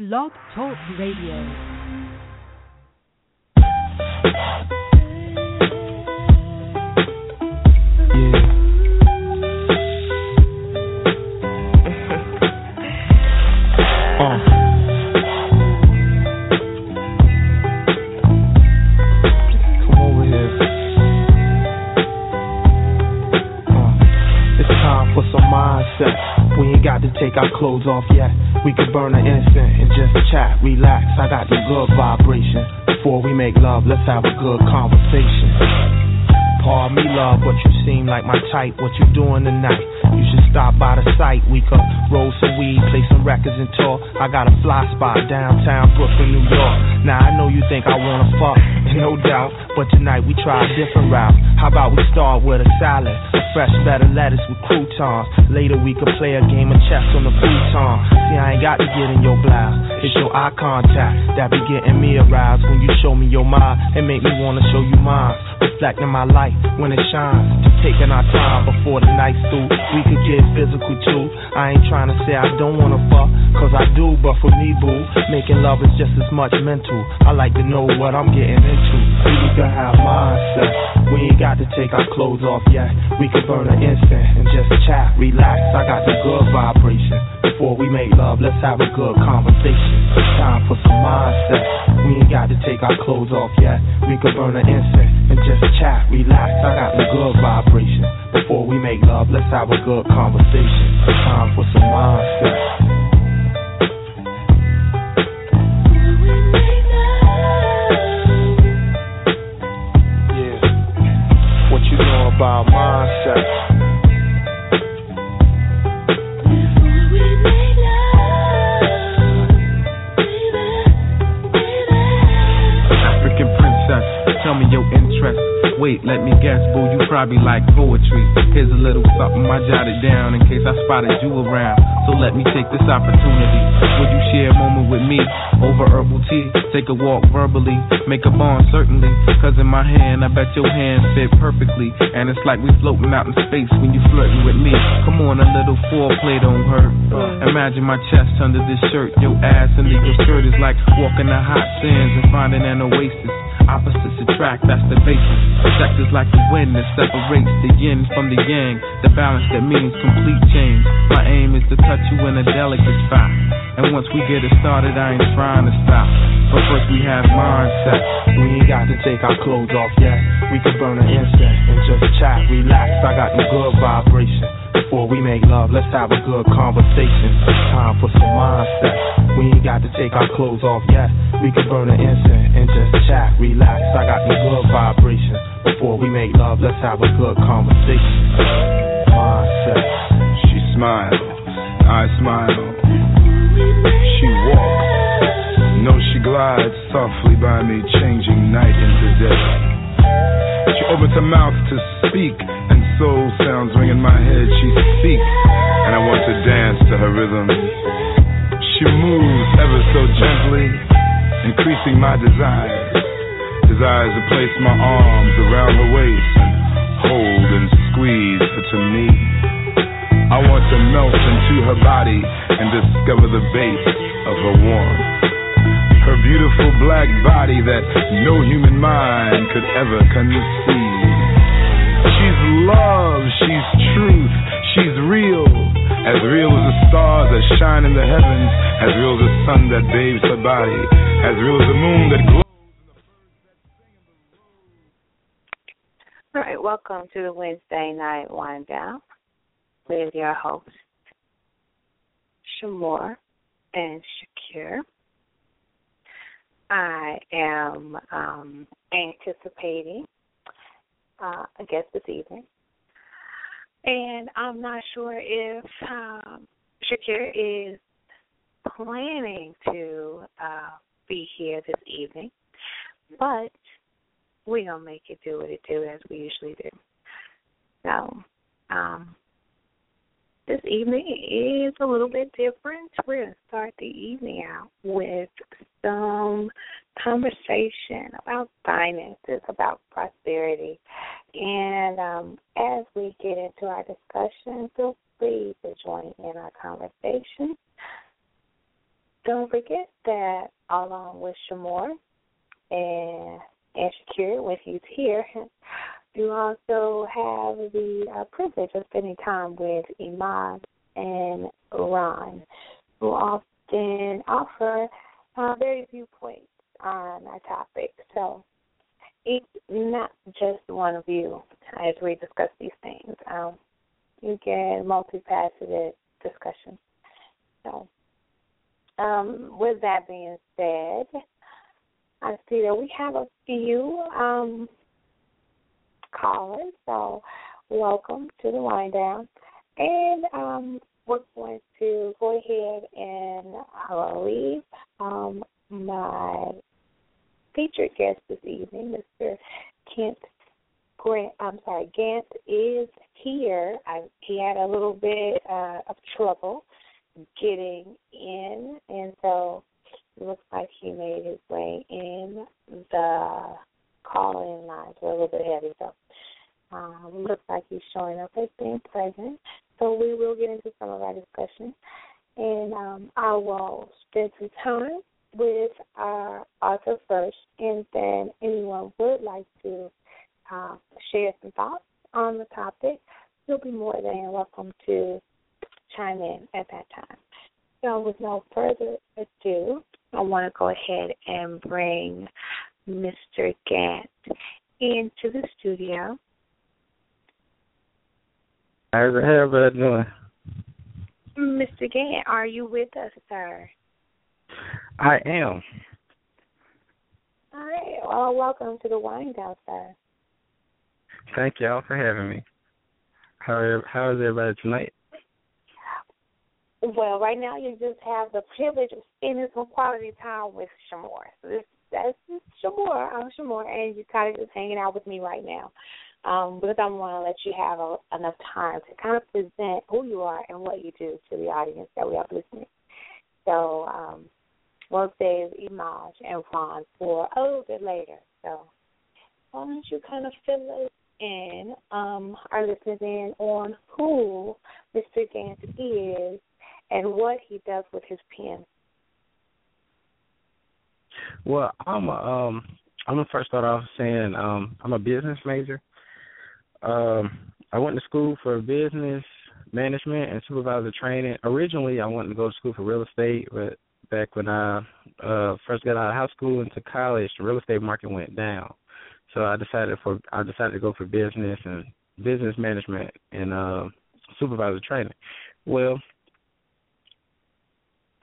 Blog Talk Radio. Take our clothes off yet. We could burn an incense and just chat, relax. I got the good vibration. Before we make love, let's have a good conversation. Pardon me, love, but you seem like my type. What you doing tonight? You should stop by the site. We could roll some weed, play some records, and talk. I got a fly spot downtown Brooklyn, New York. Now I know you think I wanna fuck, no doubt. But tonight we try a different route. How about we start with a salad, fresh of lettuce with croutons. Later we could play a game of chess on the futon. See, I ain't got to get in your blouse. It's your eye contact that be getting me aroused when you show me your mind and make me wanna show you mine. Reflecting my light when it shines. Taking our time before the night's through. We could get physical too. I ain't trying to say I don't wanna fuck, cause I do, but for me, boo, making love is just as much mental. I like to know what I'm getting into. We can have mindset. We ain't got to take our clothes off yet. We can burn an incense and just chat, relax. I got the good vibration. Before we make love, let's have a good conversation. It's time for some mindset. We ain't got to take our clothes off yet. We can burn an incense and just chat, relax. I got the good vibration. Before we make love, let's have a good conversation. It's time for some mindset. Yeah. What you know about mindset? Wait, let me guess, boo, you probably like poetry. Here's a little something I jotted down in case I spotted you around. So let me take this opportunity. Would you share a moment with me over herbal tea? Take a walk verbally, make a bond certainly. Cause in my hand, I bet your hand fit perfectly. And it's like we floating out in space when you flirting with me. Come on, a little foreplay don't hurt. Mm. Imagine my chest under this shirt, your ass under your skirt is like walking the hot sands and finding an oasis. Opposites attract, that's the basis. Is like the wind that separates the yin from the yang. The balance that means complete change. My aim is to touch you in a delicate spot. And once we get it started, I ain't trying to stop. But first we have mindset. We ain't got to take our clothes off yet. We can burn an incense and just chat, relax. I got the good vibration. Before we make love, let's have a good conversation. It's Time for some mindset. We ain't got to take our clothes off yet. We can burn an incense and just chat, relax. I got the good vibration. Before we make love, let's have a good conversation. Mindset. She smiles, I smile. She walks, no, she glides softly by me, changing night into day. She opens her mouth to speak, and soul sounds ring in my head. She speaks, and I want to dance to her rhythm. She moves ever so gently, increasing my desires. Desires to place my arms around her waist and hold and squeeze her to me. I want to melt into her body and discover the base of her warmth. Beautiful black body that no human mind could ever conceive. She's love, she's truth, she's real. As real as the stars that shine in the heavens, as real as the sun that bathes her body, as real as the moon that glows. In the sun. All right, welcome to the Wednesday night Wine Down with your hosts, Sh'Moore and Shakir. I am um, anticipating uh, a guest this evening, and I'm not sure if um, Shakir is planning to uh, be here this evening, but we're gonna make it do what it do as we usually do. So, um, this evening is a little bit different. We're gonna start the evening out with some conversation about finances, about prosperity, and um, as we get into our discussion, feel free to join in our conversation. don't forget that along with Sh'Moore and and Shakir, when he's here, you also have the uh, privilege of spending time with Iman and Ron, who often offer uh, various viewpoints on our topic. So it's not just one you as we discuss these things. Um, you get multifaceted discussion. So, um, with that being said, I see that we have a few um, callers. So, welcome to the Wine Down. And um, we're going to go ahead and I'll leave um, my featured guest this evening, Mr. Kent Grant. I'm sorry, Gant is here. I, he had a little bit uh, of trouble getting in, and so it looks like he made his way in. The call-in lines were a little bit heavy, so um, looks like he's showing up as being present. So we will get into some of our discussion, and um, I will spend some time with our author first, and then anyone would like to uh, share some thoughts on the topic, you'll be more than welcome to chime in at that time. So, with no further ado, I want to go ahead and bring Mr. Gant into the studio. How's everybody doing? Mr. Gant, are you with us, sir? I am. All right. Well, welcome to the Wine Down, sir. Thank y'all for having me. How how is everybody tonight? Well, right now you just have the privilege of spending some quality time with Sh'Moore. So this that's Sh'Moore. I'm Sh'Moore, and you're kind of just hanging out with me right now. Um, because I want to let you have a, enough time to kind of present who you are and what you do to the audience that we have listening. So um, we'll save Imaj and Ron for a little bit later. So why don't you kind of fill us in, um, our listeners in on who Mr. Gant is and what he does with his pen. Well, I'm a, um I'm gonna first start off saying um I'm a business major. Um I went to school for business management and supervisor training. Originally I wanted to go to school for real estate, but back when I uh first got out of high school into college, the real estate market went down. So I decided for I decided to go for business and business management and uh supervisor training. Well,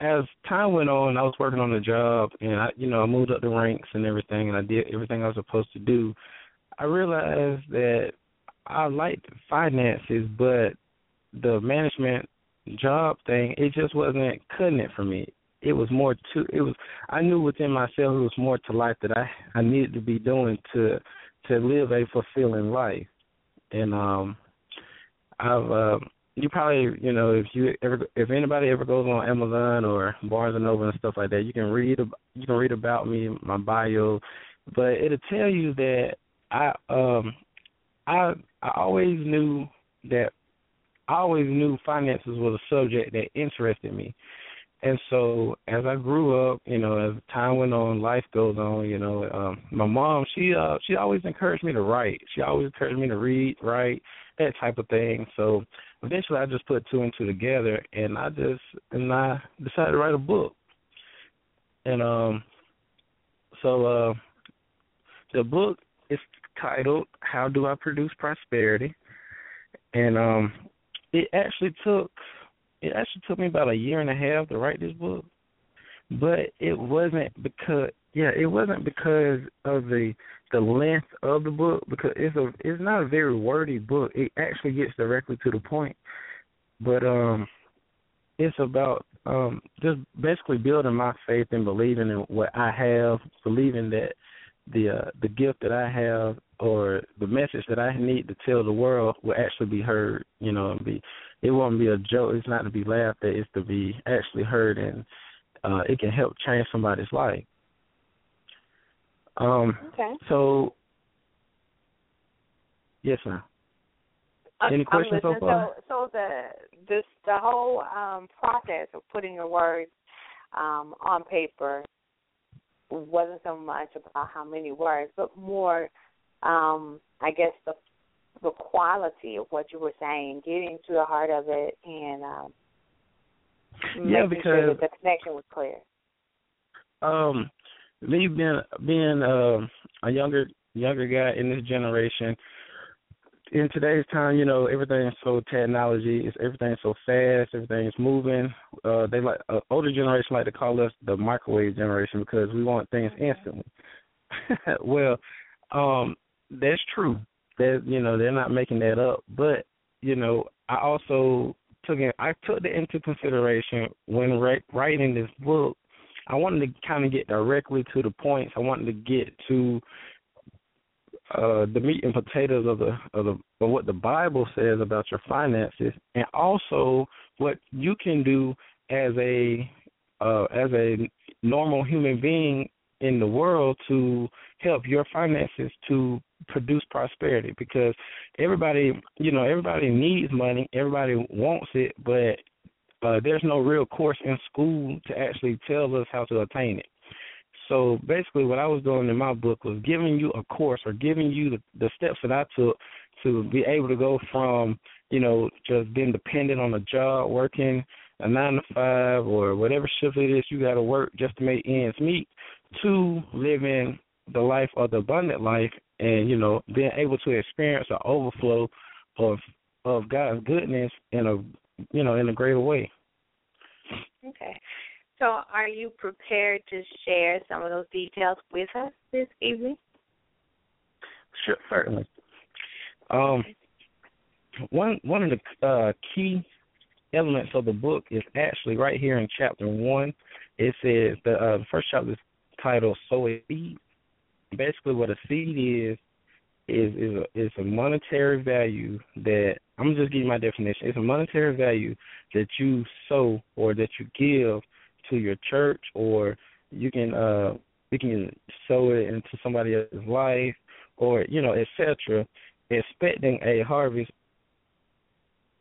as time went on, I was working on the job, and I, you know, I moved up the ranks and everything, and I did everything I was supposed to do. I realized that I liked finances, but the management job thing, it just wasn't cutting it for me. It was more to it was I knew within myself it was more to life that I I needed to be doing to to live a fulfilling life. And um I've uh you probably you know if you ever if anybody ever goes on Amazon or Barnes and Noble and stuff like that, you can read you can read about me, my bio, but it'll tell you that I um I I always knew that I always knew finances was a subject that interested me. And so as I grew up, you know, as time went on, life goes on, you know, um my mom, she uh she always encouraged me to write. She always encouraged me to read, write, that type of thing. So eventually I just put two and two together and I just and I decided to write a book. And um so uh the book is titled How Do I Produce Prosperity? And um it actually took it actually took me about a year and a half to write this book. But it wasn't because yeah, it wasn't because of the the length of the book because it's a it's not a very wordy book. It actually gets directly to the point. But um it's about um just basically building my faith and believing in what I have, believing that the uh, the gift that I have or the message that I need to tell the world will actually be heard, you know, and be it won't be a joke, it's not to be laughed at, it's to be actually heard and uh it can help change somebody's life. Um, okay. So, yes, ma'am. Any questions so far? So, so the this the whole um, process of putting your words um, on paper wasn't so much about how many words, but more, um, I guess the the quality of what you were saying, getting to the heart of it, and um, yeah, because sure the connection was clear. Um, me being being um a younger younger guy in this generation, in today's time, you know, everything's so technology, it's everything's so fast, everything's moving. Uh they like uh, older generation like to call us the microwave generation because we want things instantly. well, um that's true. That you know, they're not making that up, but you know, I also took it I took that into consideration when re- writing this book. I wanted to kind of get directly to the points. I wanted to get to uh, the meat and potatoes of the of the of what the Bible says about your finances, and also what you can do as a uh, as a normal human being in the world to help your finances to produce prosperity because everybody you know everybody needs money everybody wants it but uh there's no real course in school to actually tell us how to attain it. So basically, what I was doing in my book was giving you a course or giving you the, the steps that I took to be able to go from, you know, just being dependent on a job, working a nine to five or whatever shift it is you got to work just to make ends meet, to living the life of the abundant life and you know being able to experience an overflow of of God's goodness in a you know in a greater way. Okay. So, are you prepared to share some of those details with us this evening? Sure, certainly. Um, one one of the uh, key elements of the book is actually right here in chapter one. It says the uh, first chapter is titled "Sow a Seed." Basically, what a seed is is is a, is a monetary value that I'm just giving my definition. It's a monetary value that you sow or that you give to your church or you can uh you can sow it into somebody else's life or you know etc expecting a harvest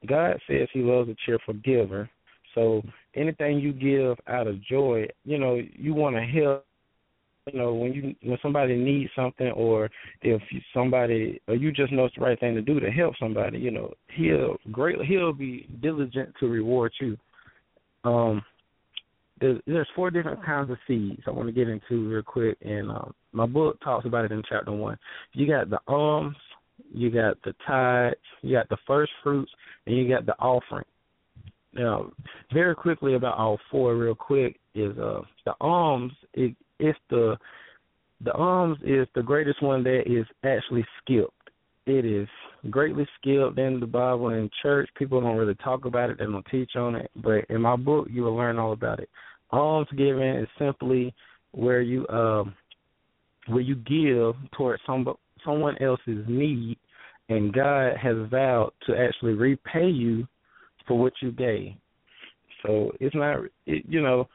god says he loves a cheerful giver so anything you give out of joy you know you want to help you know when you when somebody needs something or if somebody or you just know it's the right thing to do to help somebody you know he'll great he'll be diligent to reward you um there's, there's four different kinds of seeds I want to get into real quick, and um, my book talks about it in chapter one. You got the alms, you got the tithes, you got the first fruits, and you got the offering. Now, very quickly about all four, real quick, is uh the alms. It, it's the the alms is the greatest one that is actually skipped. It is greatly skipped in the Bible and church. People don't really talk about it. They don't teach on it. But in my book, you will learn all about it. Alms giving is simply where you um where you give towards some someone else's need, and God has vowed to actually repay you for what you gave. So it's not, it, you know,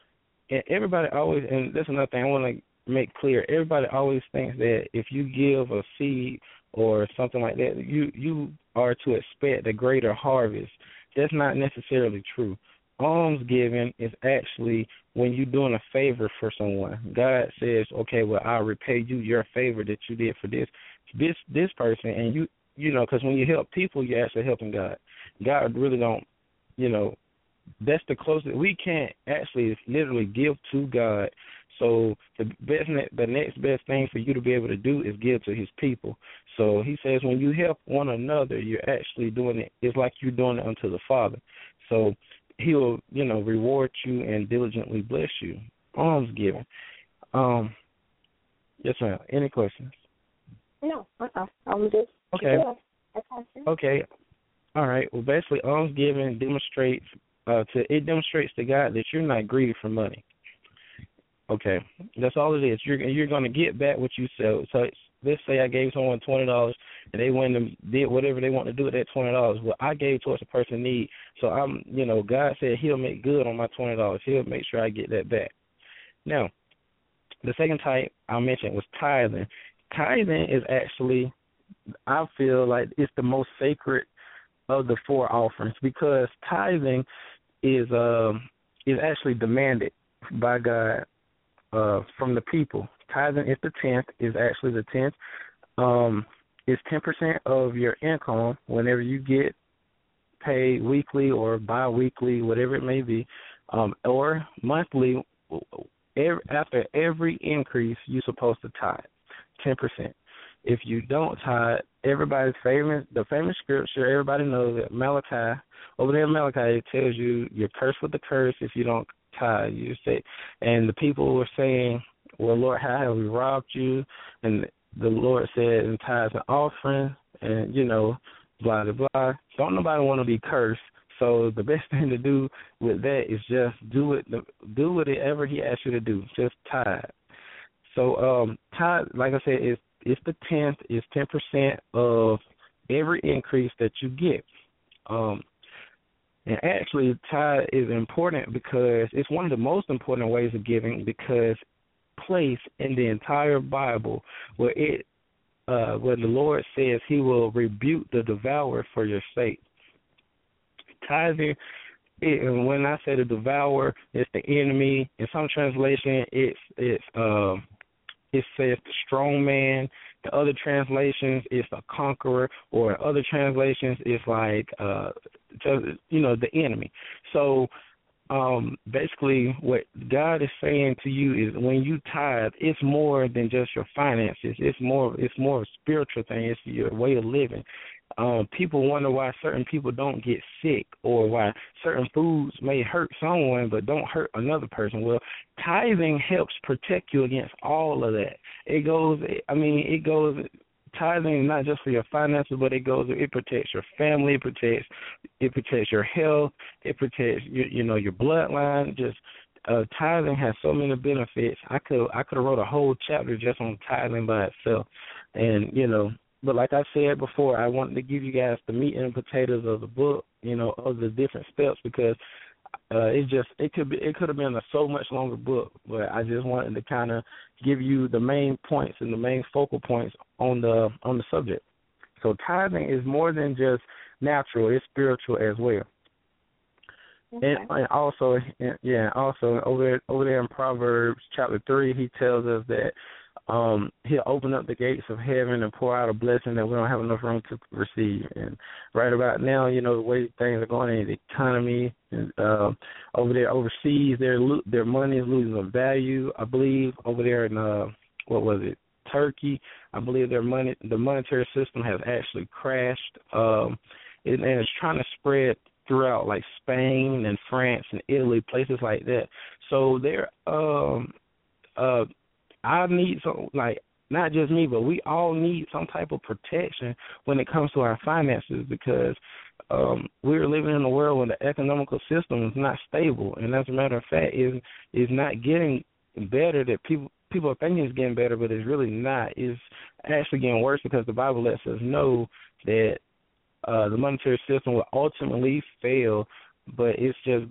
everybody always, and that's another thing I want to make clear. Everybody always thinks that if you give a seed or something like that, you you are to expect a greater harvest. That's not necessarily true. Alms giving is actually when you're doing a favor for someone. God says, "Okay, well, I'll repay you your favor that you did for this this this person," and you you know, because when you help people, you're actually helping God. God really don't, you know, that's the closest we can't actually literally give to God so the best, the next best thing for you to be able to do is give to His people. So He says, when you help one another, you're actually doing it. It's like you're doing it unto the Father. So He'll, you know, reward you and diligently bless you. Alms giving. Um, yes, ma'am. Any questions? No, uh-uh. I'm just okay. Okay. All right. Well, basically, alms giving demonstrates uh, to it demonstrates to God that you're not greedy for money. Okay, that's all it is. You're you're going to get back what you sell. So let's say I gave someone twenty dollars and they went and did whatever they want to do with that twenty dollars. Well, I gave towards a person need. So I'm, you know, God said He'll make good on my twenty dollars. He'll make sure I get that back. Now, the second type I mentioned was tithing. Tithing is actually, I feel like it's the most sacred of the four offerings because tithing is um is actually demanded by God uh, from the people. Tithing is the tenth. Is actually the tenth. Um, it's ten percent of your income whenever you get paid weekly or bi-weekly, whatever it may be, um, or monthly. Every, after every increase, you're supposed to tithe ten percent. If you don't tithe, everybody's famous the famous scripture everybody knows that Malachi over there in Malachi it tells you you're cursed with the curse if you don't tithe. You say and the people were saying, Well Lord, how have we robbed you? And the Lord said in tithes and offering and you know, blah blah blah. Don't nobody want to be cursed. So the best thing to do with that is just do it do whatever he asks you to do. Just tithe. So um tithe like I said is it's the tenth, it's ten percent of every increase that you get. Um, and actually, tithe is important because it's one of the most important ways of giving because place in the entire Bible where it uh, where the Lord says He will rebuke the devourer for your sake. Tithing, it, and when I say the devourer, it's the enemy. In some translation, it's it's um, it says the strong man. The other translations it's a conqueror, or other translations it's like uh, just, you know the enemy. So um basically what God is saying to you is when you tithe, it's more than just your finances. It's more it's more a spiritual thing. It's your way of living um, people wonder why certain people don't get sick or why certain foods may hurt someone but don't hurt another person. Well, tithing helps protect you against all of that. It goes, I mean, it goes. Tithing not just for your finances, but it goes. It protects your family. It protects. It protects your health. It protects you. You know your bloodline. Just uh, tithing has so many benefits. I could I could have wrote a whole chapter just on tithing by itself, and you know but like I said before, I wanted to give you guys the meat and potatoes of the book, you know, of the different steps because uh it just it could be it could have been a so much longer book, but I just wanted to kind of give you the main points and the main focal points on the on the subject. So tithing is more than just natural; it's spiritual as well. Okay. And, and also, yeah, also over over there in Proverbs chapter three, he tells us that um, he'll open up the gates of heaven and pour out a blessing that we don't have enough room to receive. And right about now, you know the way things are going in the economy and uh, over there overseas, their their money is losing value. I believe over there in uh, what was it, Turkey? I believe their money, the monetary system has actually crashed. Um, and, and it's trying to spread throughout like Spain and France and Italy, places like that. So they're um uh I need some like not just me, but we all need some type of protection when it comes to our finances because um we're living in a world where the economical system is not stable and as a matter of fact is is not getting better that people people are thinking it's getting better but it's really not. It's actually getting worse because the Bible lets us know that uh the monetary system will ultimately fail but it's just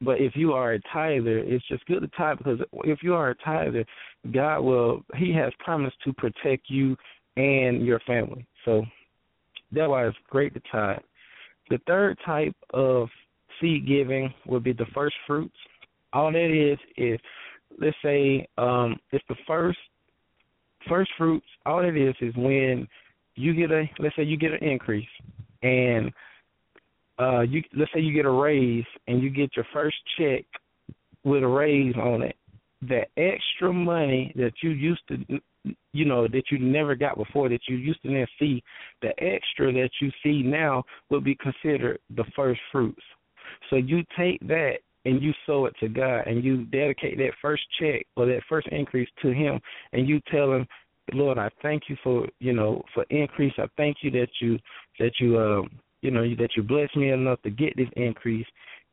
but if you are a tither, it's just good to tithe because if you are a tither, God will He has promised to protect you and your family. So that's why it's great to tithe. The third type of seed giving would be the first fruits. All that is is let's say um it's the first first fruits. All it is is when you get a let's say you get an increase and uh you let's say you get a raise and you get your first check with a raise on it the extra money that you used to you know that you never got before that you used to then see the extra that you see now will be considered the first fruits so you take that and you sow it to God and you dedicate that first check or that first increase to him and you tell him Lord, I thank you for you know for increase. I thank you that you that you um you know that you blessed me enough to get this increase.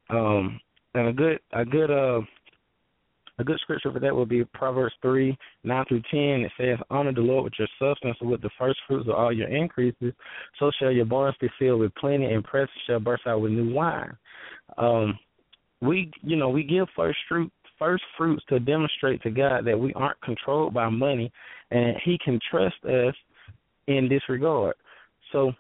Um, and a good a good uh a good scripture for that would be Proverbs three nine through ten. It says, "Honor the Lord with your substance, and with the first fruits of all your increases. So shall your barns be filled with plenty, and presses shall burst out with new wine." Um, we, you know, we give first fruit first fruits to demonstrate to God that we aren't controlled by money, and He can trust us in this regard. So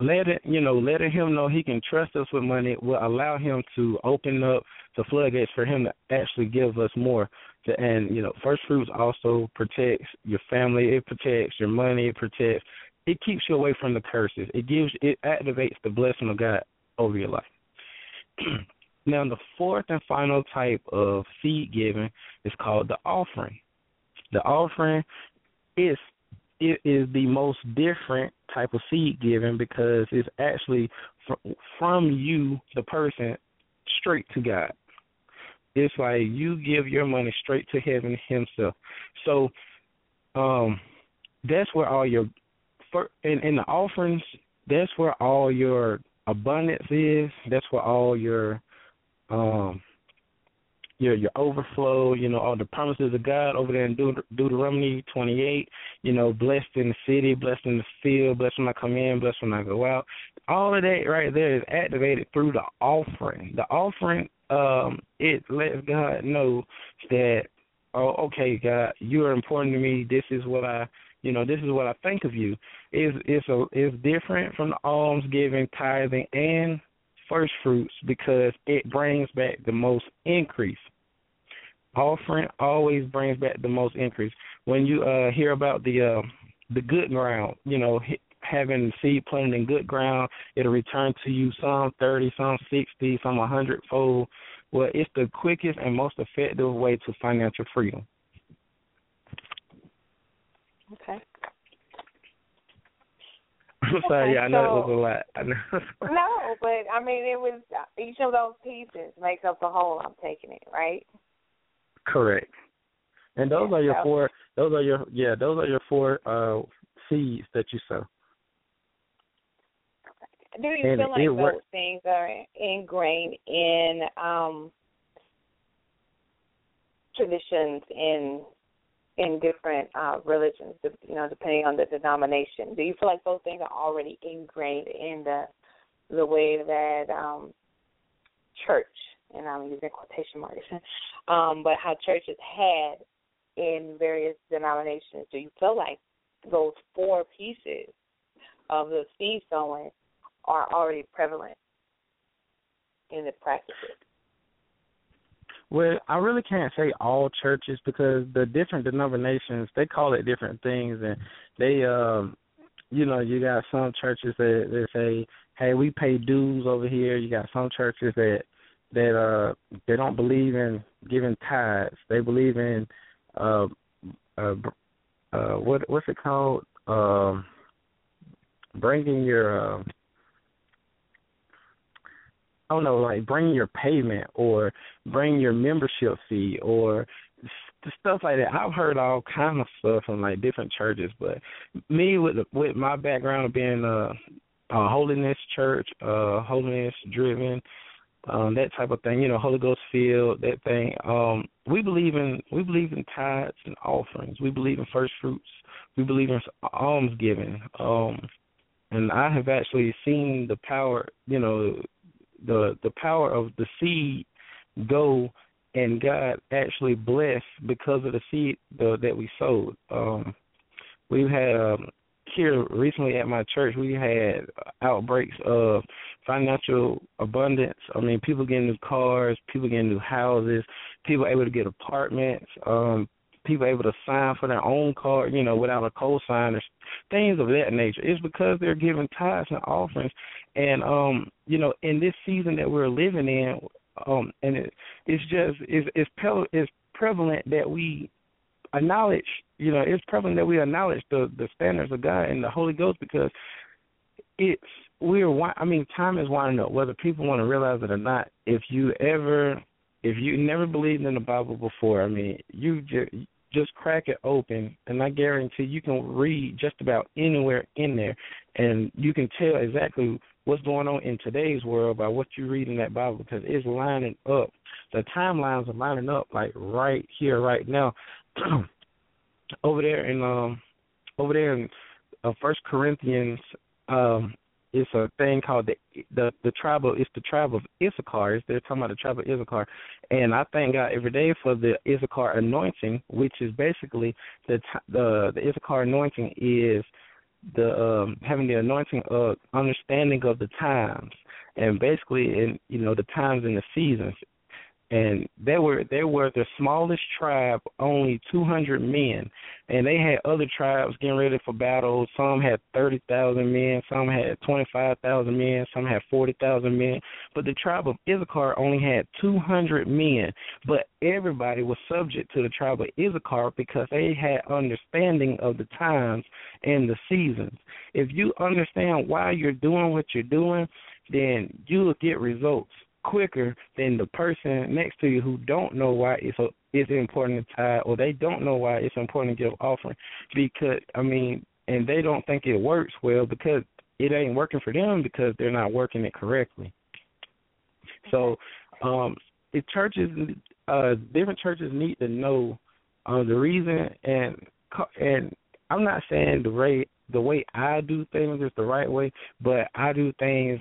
let it you know letting him know he can trust us with money will allow him to open up the floodgates for Him to actually give us more. To, and you know, first fruits also protects your family. It protects your money. It protects. It keeps you away from the curses. It gives. It activates the blessing of God over your life. now, the fourth and final type of seed giving is called the offering. The offering is it is the most different type of seed giving because it's actually fr- from you, the person, straight to God. It's like you give your money straight to heaven Himself. So, um, that's where all your in, in the offerings. That's where all your abundance is. That's where all your um your your overflow, you know, all the promises of God over there in Deut- Deuteronomy 28, you know, blessed in the city, blessed in the field, blessed when I come in, blessed when I go out. All of that right there is activated through the offering. The offering, um, it lets God know that, oh, okay, God, you are important to me. This is what I, you know, this is what I think of you. Is it's a it's different from the alms giving, tithing, and first fruits because it brings back the most increase. Offering always brings back the most increase. When you uh hear about the uh the good ground, you know, having seed planted in good ground, it'll return to you some 30, some 60, some 100 fold. Well, it's the quickest and most effective way to financial freedom. Okay. sorry, yeah, I know so, it was a lot. I know. no, but I mean, it was each of those pieces makes up the whole. I'm taking it right. Correct. And those yeah, are your so. four. Those are your yeah. Those are your four uh seeds that you sow. Do you and feel like those works. things are ingrained in um traditions in in different uh, religions, you know, depending on the denomination. Do you feel like those things are already ingrained in the the way that um, church, and I'm using quotation marks, um, but how churches had in various denominations? Do you feel like those four pieces of the seed sowing are already prevalent in the practices? Well, I really can't say all churches because the different denominations they call it different things, and they, um, you know, you got some churches that that say, "Hey, we pay dues over here." You got some churches that that uh they don't believe in giving tithes. They believe in uh uh uh what what's it called um bringing your uh, I don't know, like bring your payment or bring your membership fee or stuff like that. I've heard all kind of stuff from like different churches, but me with with my background of being a, a holiness church, uh holiness driven, um, that type of thing, you know, Holy Ghost filled, that thing. Um, we believe in we believe in tithes and offerings. We believe in first fruits. We believe in alms giving. Um, and I have actually seen the power, you know, the the power of the seed go and God actually bless because of the seed that we sowed. Um, we've had um, here recently at my church we had outbreaks of financial abundance. I mean, people getting new cars, people getting new houses, people able to get apartments, um, people able to sign for their own car, you know, without a cosigner, things of that nature. It's because they're giving tithes and offerings, and um, you know, in this season that we're living in, um, and it, it's just it's it's, pre- it's prevalent that we acknowledge, you know, it's prevalent that we acknowledge the the standards of God and the Holy Ghost because it's we're I mean, time is winding up, whether people want to realize it or not. If you ever if you never believed in the Bible before, I mean, you just just crack it open, and I guarantee you can read just about anywhere in there, and you can tell exactly what's going on in today's world by what you read in that Bible because it's lining up. The timelines are lining up like right here, right now. over there in um, over there in uh, First Corinthians, um, it's a thing called the the the tribe of it's the tribe of Issachar. Is they're talking about the tribe of Issachar, and I thank God every day for the Issachar anointing, which is basically the the the Issachar anointing is the um having the anointing of understanding of the times. And basically in you know the times and the seasons and they were they were the smallest tribe, only 200 men, and they had other tribes getting ready for battle. Some had 30,000 men, some had 25,000 men, some had 40,000 men. But the tribe of Issachar only had 200 men. But everybody was subject to the tribe of Issachar because they had understanding of the times and the seasons. If you understand why you're doing what you're doing, then you will get results quicker than the person next to you who don't know why it's a, it's important to tithe or they don't know why it's important to give offering because I mean and they don't think it works well because it ain't working for them because they're not working it correctly. So um the churches uh different churches need to know uh the reason and and I'm not saying the way the way I do things is the right way, but I do things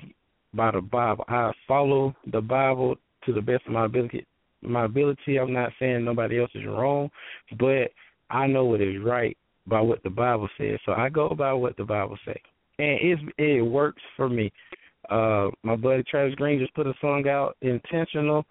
by the Bible. I follow the Bible to the best of my ability. My ability. I'm not saying nobody else is wrong, but I know what is right by what the Bible says. So I go by what the Bible says, and it's it works for me. Uh, my buddy Travis Greene just put a song out, intentional,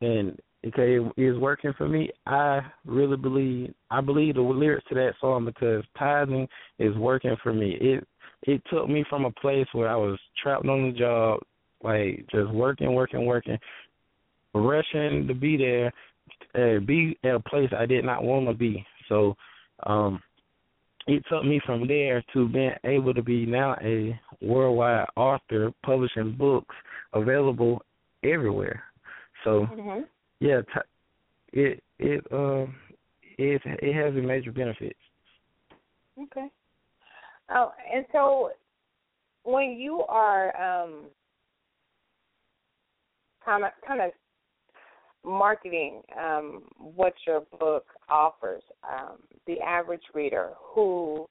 and okay, it is working for me. I really believe I believe the lyrics to that song because tithing is working for me. It it took me from a place where I was trapped on the job, like just working, working, working, rushing to be there, uh, be at a place I did not want to be. So, um, it took me from there to being able to be now a worldwide author, publishing books available everywhere. So, mm-hmm. yeah, t- it it um it it has a major benefits. Okay. Oh, and so when you are um, kind of kind of marketing um, what your book offers, um, the average reader who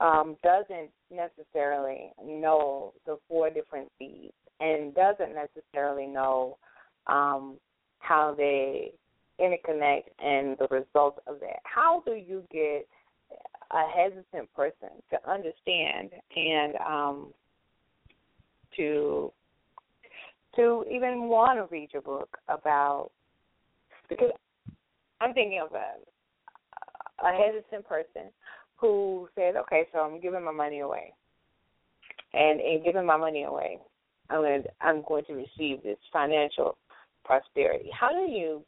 um, doesn't necessarily know the four different C's and doesn't necessarily know um, how they interconnect and the results of that. How do you get a hesitant person to understand and um, to to even want to read your book about because I'm thinking of a, a hesitant person who says, "Okay, so I'm giving my money away, and in giving my money away, I'm going to, I'm going to receive this financial prosperity." How do you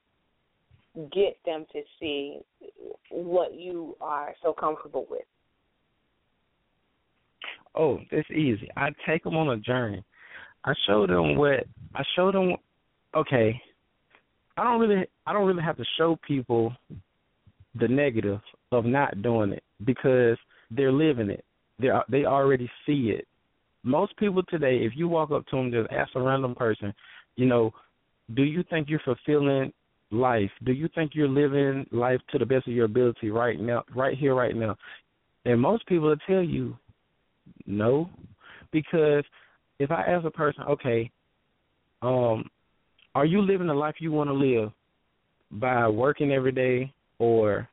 get them to see what you are so comfortable with? Oh, it's easy. I take them on a journey. I show them what I show them. Okay, I don't really, I don't really have to show people the negative of not doing it because they're living it. They they already see it. Most people today, if you walk up to them, just ask a random person, you know, do you think you're fulfilling life, do you think you're living life to the best of your ability right now, right here, right now? And most people will tell you no, because if I ask a person, okay, um, are you living the life you want to live by working every day, or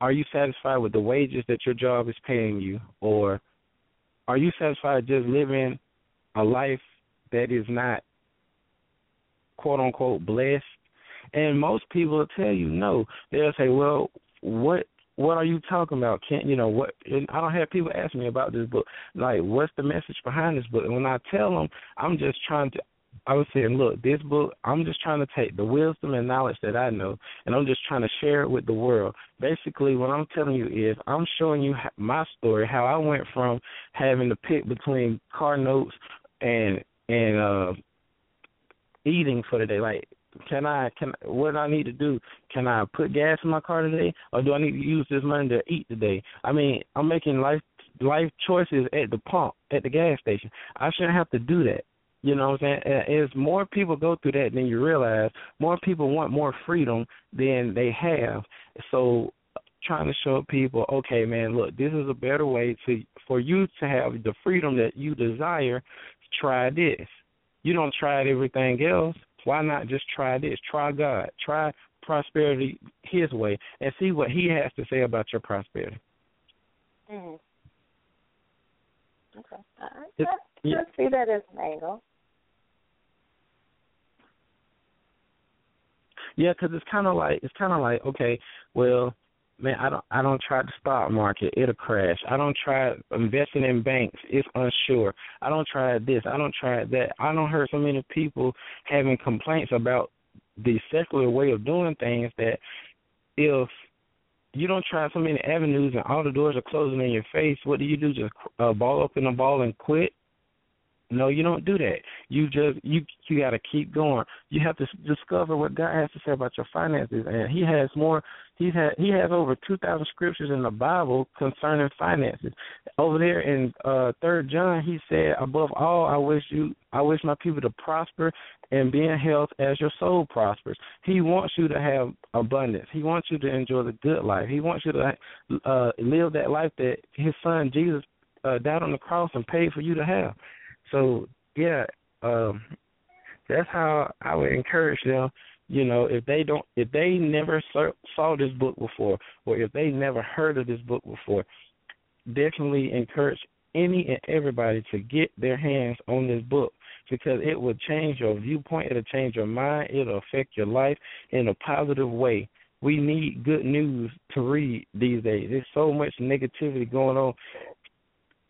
are you satisfied with the wages that your job is paying you, or are you satisfied just living a life that is not quote unquote blessed and most people will tell you no. They'll say, "Well, what what are you talking about? Can't you know what?" And I don't have people ask me about this book. Like, what's the message behind this book? And when I tell them, I'm just trying to. I was saying, look, this book, I'm just trying to take the wisdom and knowledge that I know, and I'm just trying to share it with the world. Basically, what I'm telling you is, I'm showing you my story, how I went from having to pick between car notes and and uh eating for the day. Like can I can what do I need to do? Can I put gas in my car today, or do I need to use this money to eat today? I mean, I'm making life life choices at the pump at the gas station. I shouldn't have to do that. You know what I'm saying? As more people go through that than you realize, more people want more freedom than they have. So trying to show people, okay, man, look, this is a better way to for you to have the freedom that you desire. Try this. You don't try everything else. Why not just try this? Try God. Try prosperity His way and see what He has to say about your prosperity. Mm-hmm. Okay. Right. Let's, yeah. see that as an angle. Yeah, because it's kind of like it's kind of like okay, well, man, I don't I don't try the stock market, it'll crash. I don't try investing in banks, it's unsure. I don't try this, I don't try that. I don't hear so many people having complaints about the secular way of doing things that if you don't try so many avenues and all the doors are closing in your face, what do you do? Just uh, ball up in a ball and quit? No, you don't do that. You just you you got to keep going. You have to discover what God has to say about your finances, and He has more. He's had he has over two thousand scriptures in the Bible concerning finances. Over there in uh Third John, he said, "Above all, I wish you, I wish my people to prosper and be in health as your soul prospers." He wants you to have abundance. He wants you to enjoy the good life. He wants you to uh live that life that His Son Jesus uh, died on the cross and paid for you to have. So yeah, um, that's how I would encourage them. You know, if they don't, if they never saw this book before, or if they never heard of this book before, definitely encourage any and everybody to get their hands on this book because it will change your viewpoint, it'll change your mind, it'll affect your life in a positive way. We need good news to read these days. There's so much negativity going on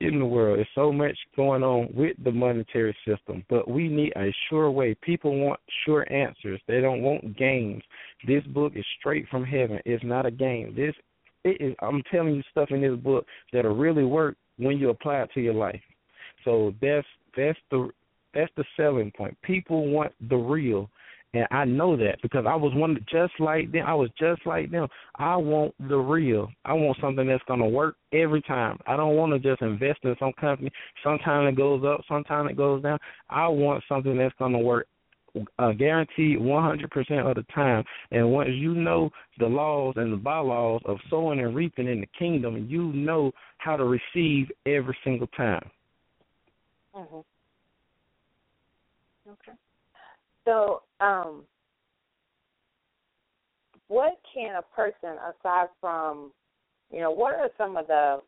in the world. There's so much going on with the monetary system, but we need a sure way. People want sure answers. They don't want games. This book is straight from heaven. It's not a game. This it is I'm telling you stuff in this book that'll really work when you apply it to your life. So that's that's the that's the selling point. People want the real and I know that because I was one just like them. I was just like them. I want the real. I want something that's gonna work every time. I don't want to just invest in some company. Sometimes it goes up, sometimes it goes down. I want something that's gonna work uh, guaranteed 100% of the time. And once you know the laws and the bylaws of sowing and reaping in the kingdom, you know how to receive every single time. Mhm. Okay. So, um, what can a person, aside from, you know, what are some of the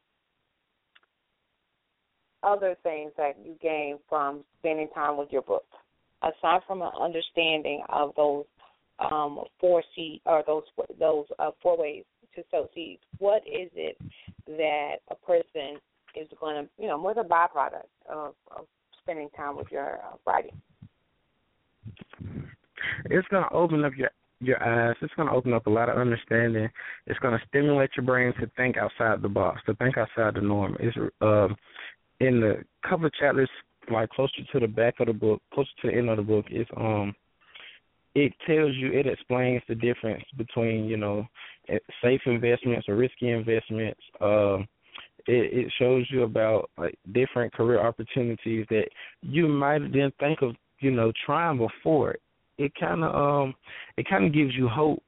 other things that you gain from spending time with your book, aside from an understanding of those um, four seed or those those uh, four ways to sow seeds? What is it that a person is going to, you know, what's a byproduct of, of spending time with your uh, writing? It's to open up your your eyes. It's going to open up a lot of understanding. It's going to stimulate your brain to think outside the box, to think outside the norm. It's um, in the couple of chapters, like closer to the back of the book, closer to the end of the book, it's um, it tells you, it explains the difference between you know, eh, safe investments or risky investments. Um, it, it shows you about like different career opportunities that you might didn't think of, you know, trying before it it kind of um it kind of gives you hope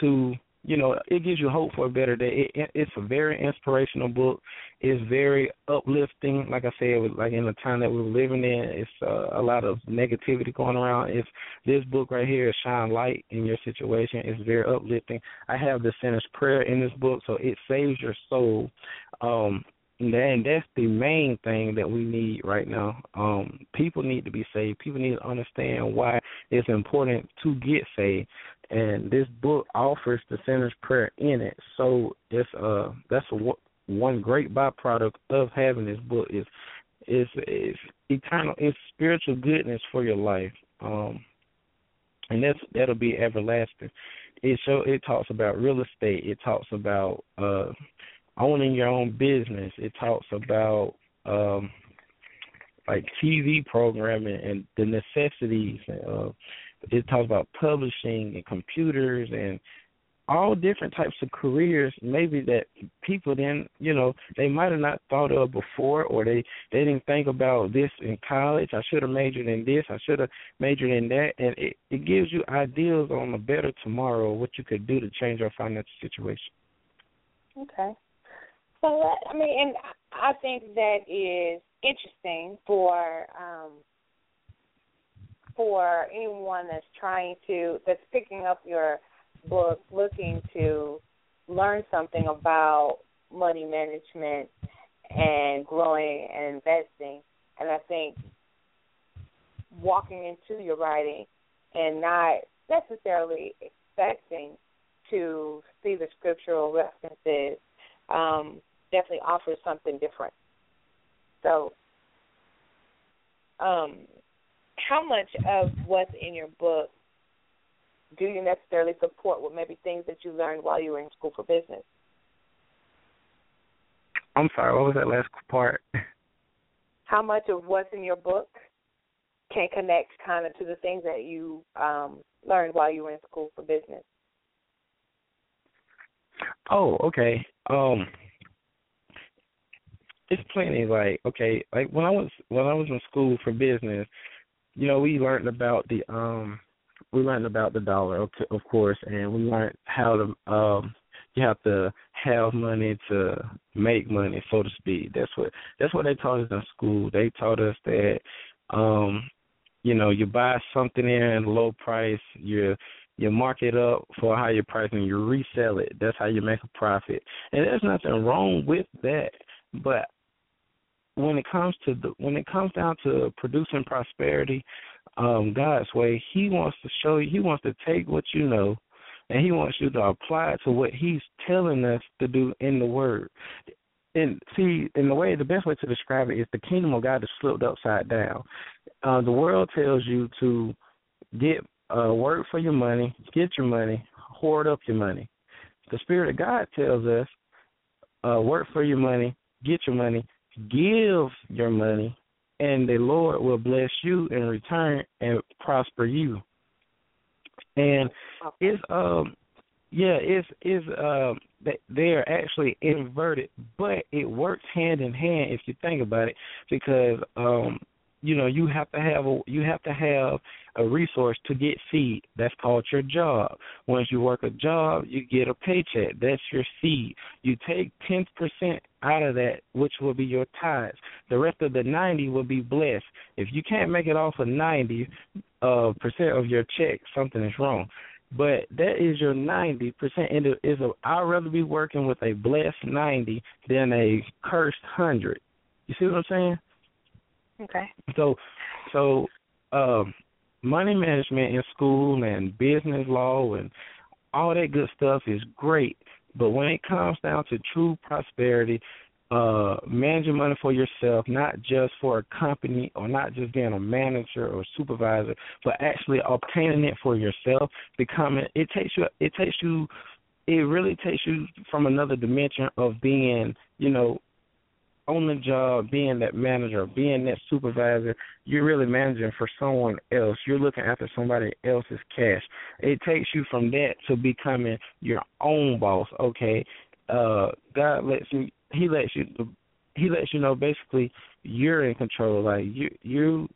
to you know it gives you hope for a better day. It, it's a very inspirational book. It's very uplifting. Like I said, like in the time that we're living in, it's uh, a lot of negativity going around. If this book right here is shine light in your situation, it's very uplifting. I have the sinner's prayer in this book, so it saves your soul. Um, and that's the main thing that we need right now. Um, people need to be saved. People need to understand why it's important to get saved. And this book offers the sinner's prayer in it. So it's uh that's a, one great byproduct of having this book is is is eternal it's spiritual goodness for your life. Um and that's that'll be everlasting. It show it talks about real estate. It talks about uh owning your own business. It talks about um like TV programming and the necessities. Uh, it talks about publishing and computers and all different types of careers maybe that people then you know they might have not thought of before or they they didn't think about this in college i should have majored in this i should have majored in that and it it gives you ideas on a better tomorrow what you could do to change your financial situation okay so I mean, and I think that is interesting for um, for anyone that's trying to that's picking up your book, looking to learn something about money management and growing and investing. And I think walking into your writing and not necessarily expecting to see the scriptural references um, definitely offers something different. So, um, how much of what's in your book do you necessarily support with maybe things that you learned while you were in school for business? I'm sorry, what was that last part? How much of what's in your book can connect kind of to the things that you um, learned while you were in school for business? Oh, okay. Um it's plenty like okay, like when I was when I was in school for business, you know, we learned about the um we learned about the dollar of, course and we learned how to um you have to have money to make money, so to speak. That's what that's what they taught us in school. They taught us that um you know, you buy something in a low price, you you mark it up for a higher price and you resell it. That's how you make a profit. And there's nothing wrong with that. But when it comes to the when it comes down to producing prosperity, um, God's way, He wants to show you. He wants to take what you know, and He wants you to apply it to what He's telling us to do in the Word. And see, in the way, the best way to describe it is the kingdom of God is flipped upside down. Uh, the world tells you to get uh, work for your money, get your money, hoard up your money. The Spirit of God tells us uh, work for your money, get your money, give your money, and the Lord will bless you in return and prosper you. And it's um yeah, it's it's um they are actually inverted, but it works hand in hand if you think about it, because um you know you have to have a you have to have a resource to get seed. That's called your job. Once you work a job you get a paycheck. That's your seed. You take 10% out of that which will be your tithes the rest of the 90 will be blessed if you can't make it off of 90 uh percent of your check something is wrong but that is your 90%. And it is a, I'd rather be working with a blessed 90 than a cursed 100. You see what I'm saying? Okay. So, so um, money management in school and business law and all that good stuff is great, but when it comes down to true prosperity, uh, managing money for yourself, not just for a company or not just being a manager or supervisor, but actually obtaining it for yourself, becoming it takes you it takes you it really takes you from another dimension of being, you know, on the job, being that manager, being that supervisor, you're really managing for someone else. You're looking after somebody else's cash. It takes you from that to becoming your own boss. Okay, uh, God lets you. He lets you. He lets you know basically you're in control. Like you, you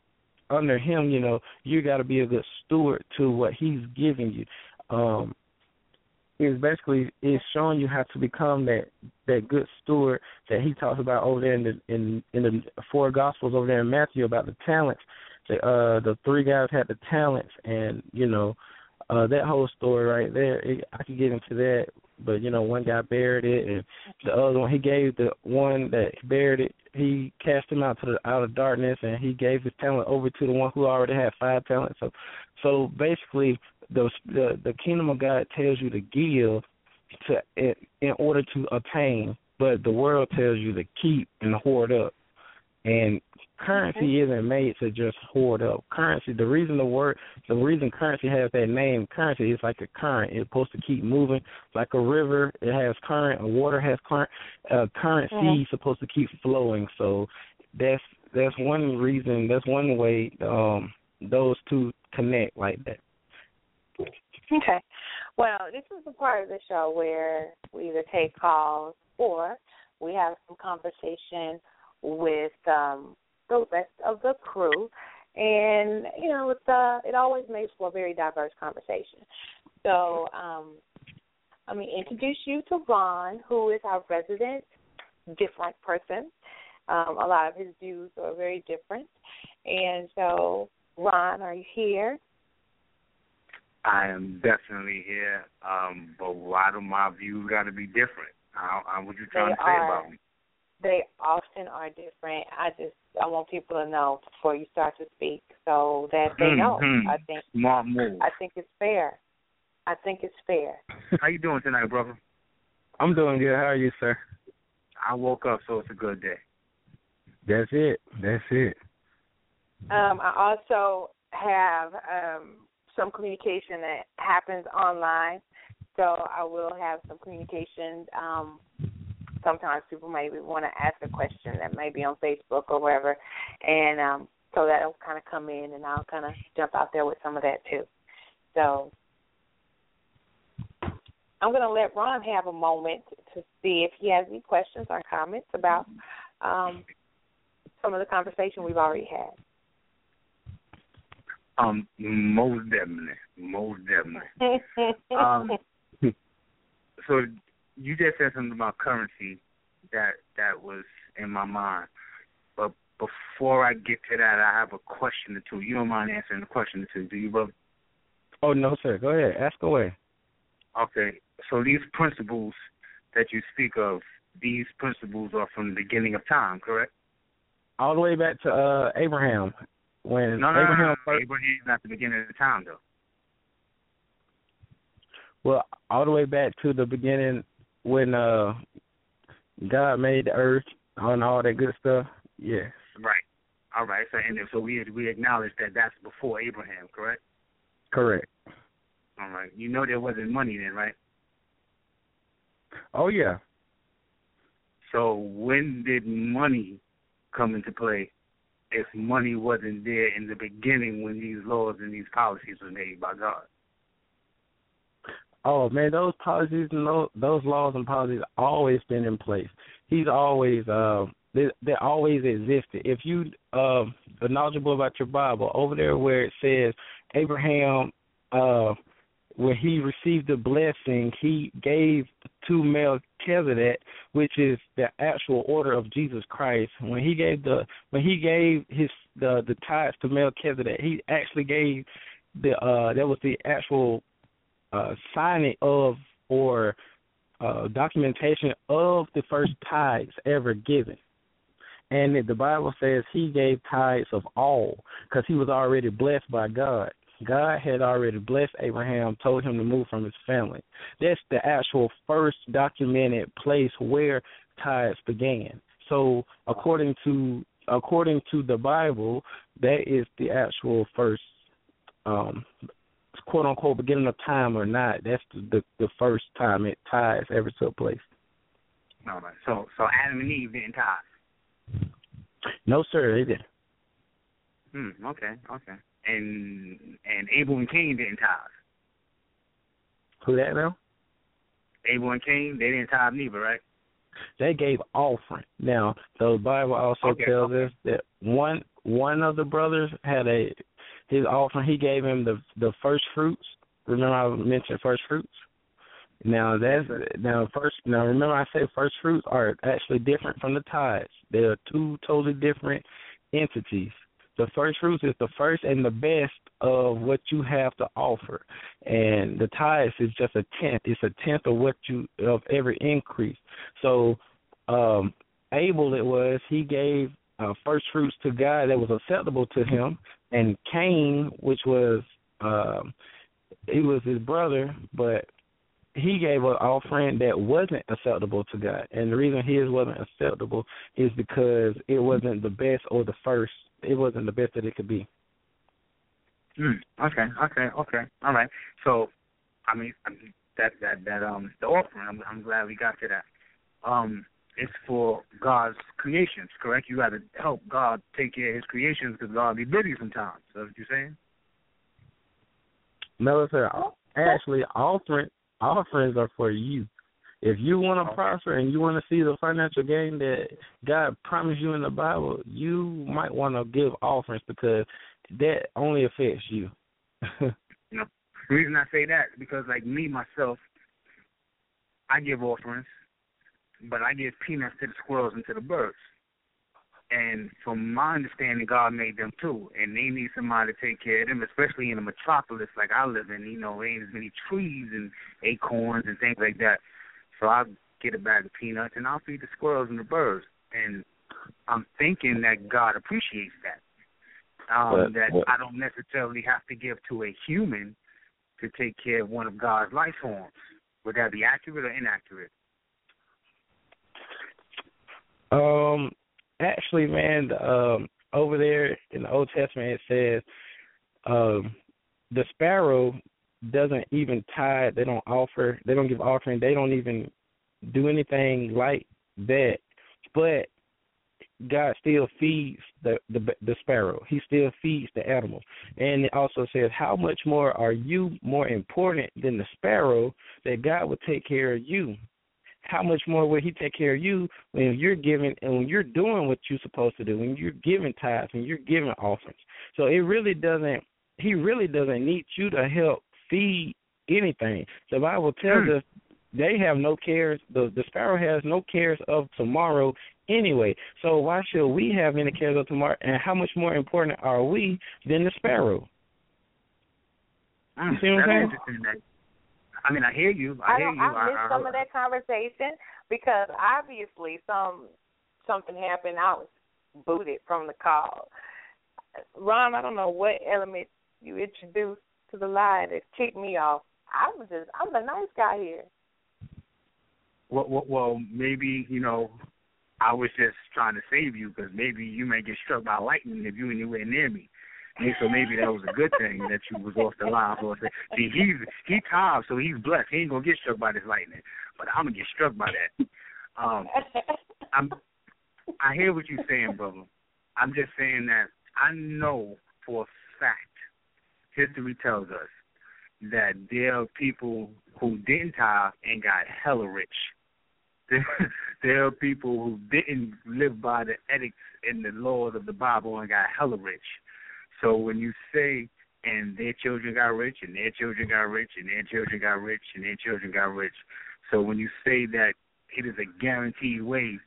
under Him. You know you got to be a good steward to what He's giving you. Um, is basically is showing you how to become that that good steward that he talks about over there in the in in the four gospels over there in Matthew about the talents. The uh the three guys had the talents and you know uh that whole story right there it, I could get into that but you know one guy buried it and the other one he gave the one that buried it he cast him out to the out of darkness and he gave his talent over to the one who already had five talents so so basically the the, the kingdom of God tells you to give to in, in order to obtain, but the world tells you to keep and hoard up. And currency okay. isn't made to just hoard up. Currency, the reason the word, the reason currency has that name, currency is like a current. It's supposed to keep moving, like a river. It has current. A water has current. Uh, currency mm-hmm. is supposed to keep flowing. So that's that's one reason. That's one way um those two connect like that. Okay. Well, this is the part of the show where we either take calls or we have some conversation with um, the rest of the crew. And, you know, it's, uh, it always makes for a very diverse conversation. So, um, let me introduce you to Ron, who is our resident different person. Um, a lot of his views are very different. And so, Ron, are you here? I am definitely here, um, but why do my views got to be different? How, how, what you trying they to say are, about me? They often are different. I just I want people to know before you start to speak, so that they know. Mm-hmm. I think smart move. I think it's fair. I think it's fair. How you doing tonight, brother? I'm doing good. How are you, sir? I woke up, so it's a good day. That's it. That's it. Um, I also have um, some communication that happens online, so I will have some communication. Um, sometimes people maybe want to ask a question that may be on Facebook or wherever, and um, so that'll kind of come in, and I'll kind of jump out there with some of that too. So I'm going to let Ron have a moment to see if he has any questions or comments about um, some of the conversation we've already had. Um, most definitely, most definitely. um, so you just said something about currency that that was in my mind, but before I get to that, I have a question or two. You don't mind answering the question or two, do you, brother? Oh no, sir. Go ahead. Ask away. Okay. So these principles that you speak of, these principles are from the beginning of time, correct? All the way back to uh Abraham. When No, no, Abraham no, first, Abraham's not the beginning of the time, though. well, all the way back to the beginning when uh God made the earth and all that good stuff. Yes. Right. All right. So and so we we acknowledge that that's before Abraham, correct? Correct. All right. You know there wasn't money then, right? Oh yeah. So when did money come into play? If money wasn't there in the beginning when these laws and these policies were made by God. Oh man, those policies and those, laws and policies always been in place. He's always uh they they always existed. If you uh are knowledgeable about your Bible, over there where it says Abraham uh when he received the blessing, he gave to Melchizedek, which is the actual order of Jesus Christ. When he gave the when he gave his the the tithes to Melchizedek, he actually gave the uh that was the actual uh signing of or uh documentation of the first tithes ever given. And the Bible says he gave tithes of all because he was already blessed by God. God had already blessed Abraham, told him to move from his family. That's the actual first documented place where tithes began. So according to according to the Bible, that is the actual first um quote unquote beginning of time or not. That's the the, the first time it ties ever took place. All right. So so Adam and Eve didn't tie. No sir, they didn't. Hmm. Okay. Okay. And and Abel and Cain didn't tie. Who that now? Abel and Cain they didn't tie neither, right? They gave offering. Now the Bible also Okay, tells okay. us that one one of the brothers had a his offering. He gave him the the first fruits. Remember I mentioned first fruits. Now that's now first. Now remember I said first fruits are actually different from the tithes. They are two totally different entities. The first fruits is the first and the best of what you have to offer, and the tithes is just a tenth. It's a tenth of what you of every increase. So um Abel it was he gave uh, first fruits to God that was acceptable to him, and Cain, which was um he was his brother, but he gave an offering that wasn't acceptable to God. And the reason his wasn't acceptable is because it wasn't the best or the first. It wasn't the best that it could be. Hmm. Okay. Okay. Okay. All right. So, I mean, I mean, that that that um the offering. I'm I'm glad we got to that. Um, it's for God's creations, correct? You got to help God take care of His creations because God be busy sometimes. That's what you're saying. No, sir. Oh, actually, offering offerings are for you. If you want to Okay. Oh. prosper and you want to see the financial gain that God promised you in the Bible, you might want to give offerings because that only affects you. The reason I say that is because, like me myself, I give offerings, but I give peanuts to the squirrels and to the birds. And from my understanding, God made them too, and they need somebody to take care of them, especially in a metropolis like I live in. You know, there ain't as many trees and acorns and things like that. So I get a bag of peanuts and I'll feed the squirrels and the birds. And I'm thinking that God appreciates that. Um, But- that but- I don't necessarily have to give to a human to take care of one of God's life forms. Would that be accurate or inaccurate? Um, actually, man, um, over there in the Old Testament it says, um, the sparrow doesn't even tithe. They don't offer. They don't give offering. They don't even do anything like that. But God still feeds the, the the sparrow. He still feeds the animals. And it also says, How much more are you more important than the sparrow that God would take care of you? How much more will he take care of you when you're giving and when you're doing what you're supposed to do, when you're giving tithes, when you're giving offerings. So it really doesn't he really doesn't need you to help feed anything. The Bible tells mm. us they have no cares. The the sparrow has no cares of tomorrow anyway. So why should we have any cares of tomorrow? And how much more important are we than the sparrow? Mm, what I'm saying? I mean, I hear you. I, I hear you. I missed I, I, some of that conversation because obviously some something happened. I was booted from the call. Ron, I don't know what element you introduced to the line that kicked me off. I was just, I'm the nice guy here. Well, well, well, maybe you know, I was just trying to save you because maybe you may get struck by lightning if you anywhere near me. So maybe that was a good thing that you was off the line for. See, he's he Tom, so he's blessed. He ain't gonna get struck by this lightning, but I'm gonna get struck by that. Um, I'm, I hear what you're saying, brother. I'm just saying that I know for a fact, history tells us that there are people who didn't tithe and got hella rich. There, are people who didn't live by the ethics and the laws of the Bible and got hella rich. So when you say, and their children got rich, and their children got rich, and their children got rich, and their children got rich. So when you say that it is a guaranteed way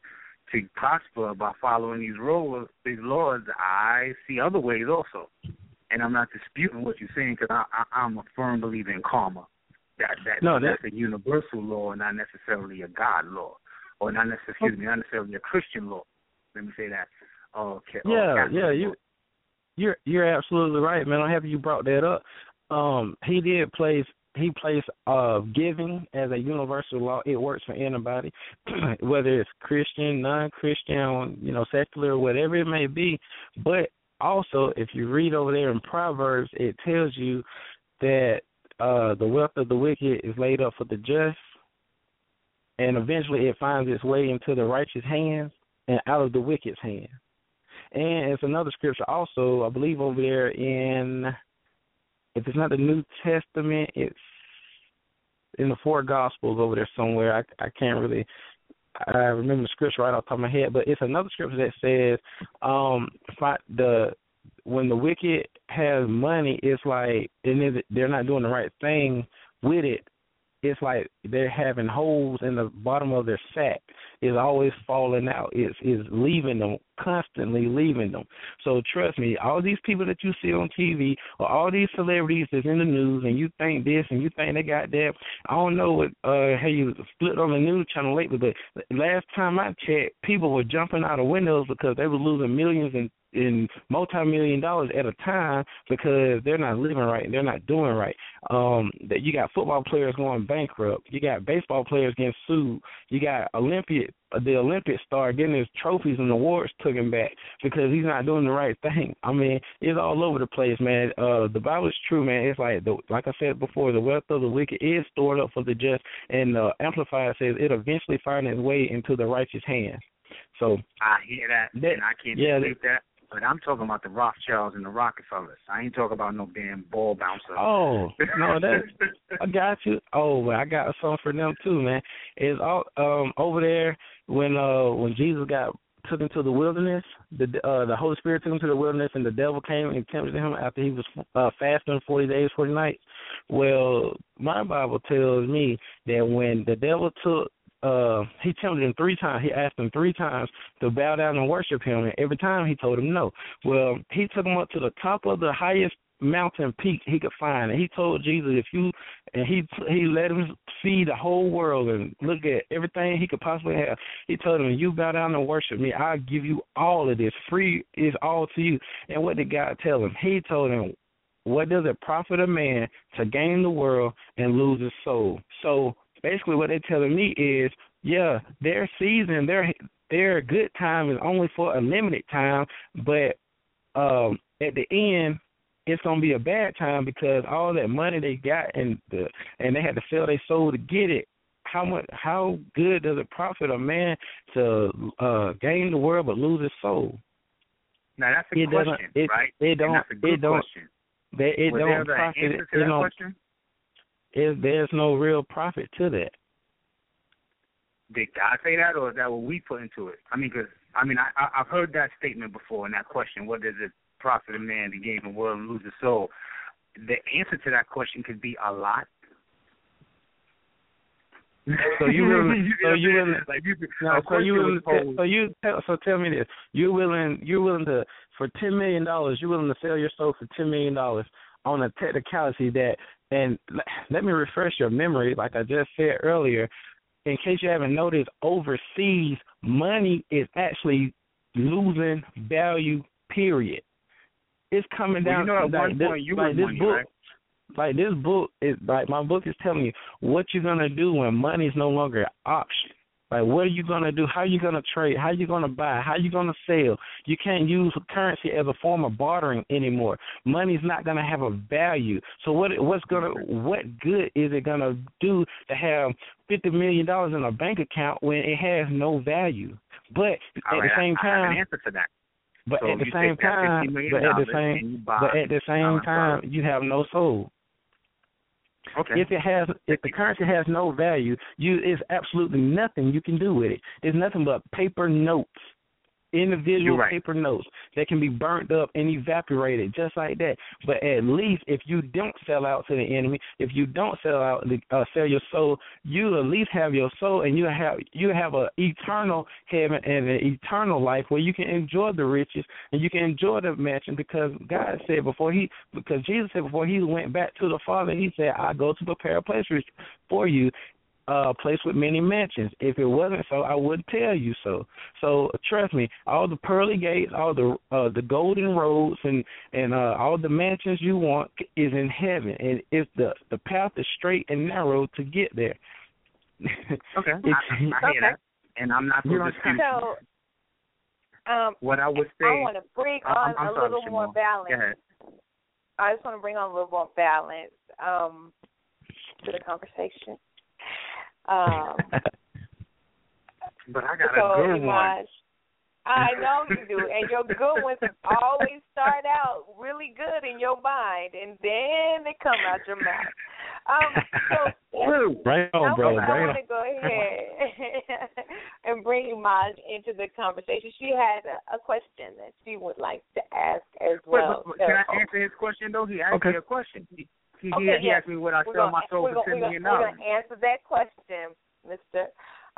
to prosper by following these rules, these laws, I see other ways also. And I'm not disputing what you're saying because I, I, I'm a firm believer in karma. That that no, that's a universal law, not necessarily a God law, or not necessarily, excuse me, not necessarily a Christian law. Let me say that. Okay. Yeah, yeah, you you're you're absolutely right, man. I'm happy you brought that up. Um, he did place he placed uh giving as a universal law. It works for anybody, whether it's Christian, non-Christian, you know, secular, whatever it may be. But also, if you read over there in Proverbs, it tells you that uh the wealth of the wicked is laid up for the just, and eventually it finds its way into the righteous hands and out of the wicked's hands. And it's another scripture also, I believe over there in if it's not the New Testament, it's in the four Gospels over there somewhere. I I can't really I remember the scripture right off the top of my head, but it's another scripture that says, um, the when the wicked has money, it's like and they're not doing the right thing with it it's like they're having holes in the bottom of their sack. It's always falling out. It's is leaving them constantly leaving them. So trust me, all these people that you see on TV or all these celebrities that's in the news, and you think this and you think they got that. I don't know what uh how you split on the news channel lately, but last time I checked, people were jumping out of windows because they were losing millions and in multi-million dollars at a time because they're not living right, they're not doing right. Um, that you got football players going bankrupt, you got baseball players getting sued, you got Olympic the Olympic star getting his trophies and awards taken back because he's not doing the right thing. I mean, it's all over the place, man. Uh, the Bible is true, man. It's like the, like I said before, the wealth of the wicked is stored up for the just, and the Amplified says it eventually find its way into the righteous hands. So I hear that, that and I can't yeah, believe that. But I'm talking about the Rothschilds and the Rockefellers. I ain't talking about no damn ball bouncer. Oh no, that I got you. Oh, well, I got a song for them too, man. It's all um over there when uh when Jesus got took into the wilderness. The uh the Holy Spirit took him to the wilderness, and the devil came and tempted him after he was uh fasting forty days, forty nights. Well, my Bible tells me that when the devil took uh he tempted him three times. He asked him three times to bow down and worship him, and every time he told him no. Well, he took him up to the top of the highest mountain peak he could find, and he told Jesus if you and he he let him see the whole world and look at everything he could possibly have. He told him, "You bow down and worship me. I'll give you all of this. Free is all to you." And what did God tell him? He told him, what does it profit a man to gain the world and lose his soul? So basically, what they're telling me is, yeah, their season, their their good time is only for a limited time, but um, at the end, it's gonna be a bad time because all that money they got and the and they had to sell their soul to get it. How much? How good does it profit a man to uh gain the world but lose his soul? Now that's a it question. It, right? It don't. that's a good It don't. question. They, it Was don't profit. answer to It that don't. question? It, there's no real profit to that. Did God say that, or is that what we put into it? I mean, because I mean, I, I I've heard that statement before and that question. What does it profit a man to gain the world and lose his soul? The answer to that question could be a lot. So you willing? so you willing? Like you, No, so you willing? was To, tell- posed- so you tell, so tell me this: you're willing? You're willing to for ten million dollars? You're willing to sell your soul for ten million dollars on a technicality that? And let me refresh your memory, like I just said earlier, in case you haven't noticed. Overseas, money is actually losing value. Period. It's coming Well, down. you know, at like one this, point you like were money, book. right? Like this book is like my book is telling you what you're gonna do when money is no longer an option. Like what are you gonna do? How are you gonna trade? How are you gonna buy? How are you gonna sell? You can't use currency as a form of bartering anymore. Money's not gonna have a value. So what what's gonna what good is it gonna do to have fifty million dollars in a bank account when it has no value? But All at right, the same I, I have time, an answer to that. but so at the you same take that time, but at the same, and you buy but at the same time, you have no soul. Okay. If it has, if the currency has no value, you it's absolutely nothing you can do with it. There's nothing but paper notes, individual right. paper notes that can be burnt up and evaporated just like that. But at least if you don't sell out to the enemy, if you don't sell out, the, uh, sell your soul, you at least have your soul, and you have you have a eternal heaven and an eternal life where you can enjoy the riches and you can enjoy the mansion because God said before he because Jesus said before he went back to the Father, he said, I go to prepare a place for you uh place with many mansions. If it wasn't so, I wouldn't tell you so. So trust me, all the pearly gates, all the uh the golden roads and and uh all the mansions you want is in heaven and it's the the path is straight and narrow to get there. Okay. It's- I, I hear Okay. that, and I'm not You going to don't- dispute So, um, what I would say. I want to bring I'm- on I'm a sorry, little more balance. Go ahead. I just want to bring on a little more balance um, to the conversation. Um, But I got so, a good one. I know you do, and your good ones always start out really good in your mind, and then they come out your mouth. Um, so True. Bring it on, I, brother. I want to go ahead and bring Iman into the conversation. She had a, a question that she would like to ask as Wait, well. but- but can I answer his question though? He asked Okay. me a question. He he, Okay, he yes. asked me would I sell my soul for gonna, ten we're gonna, we're gonna answer that question, Mister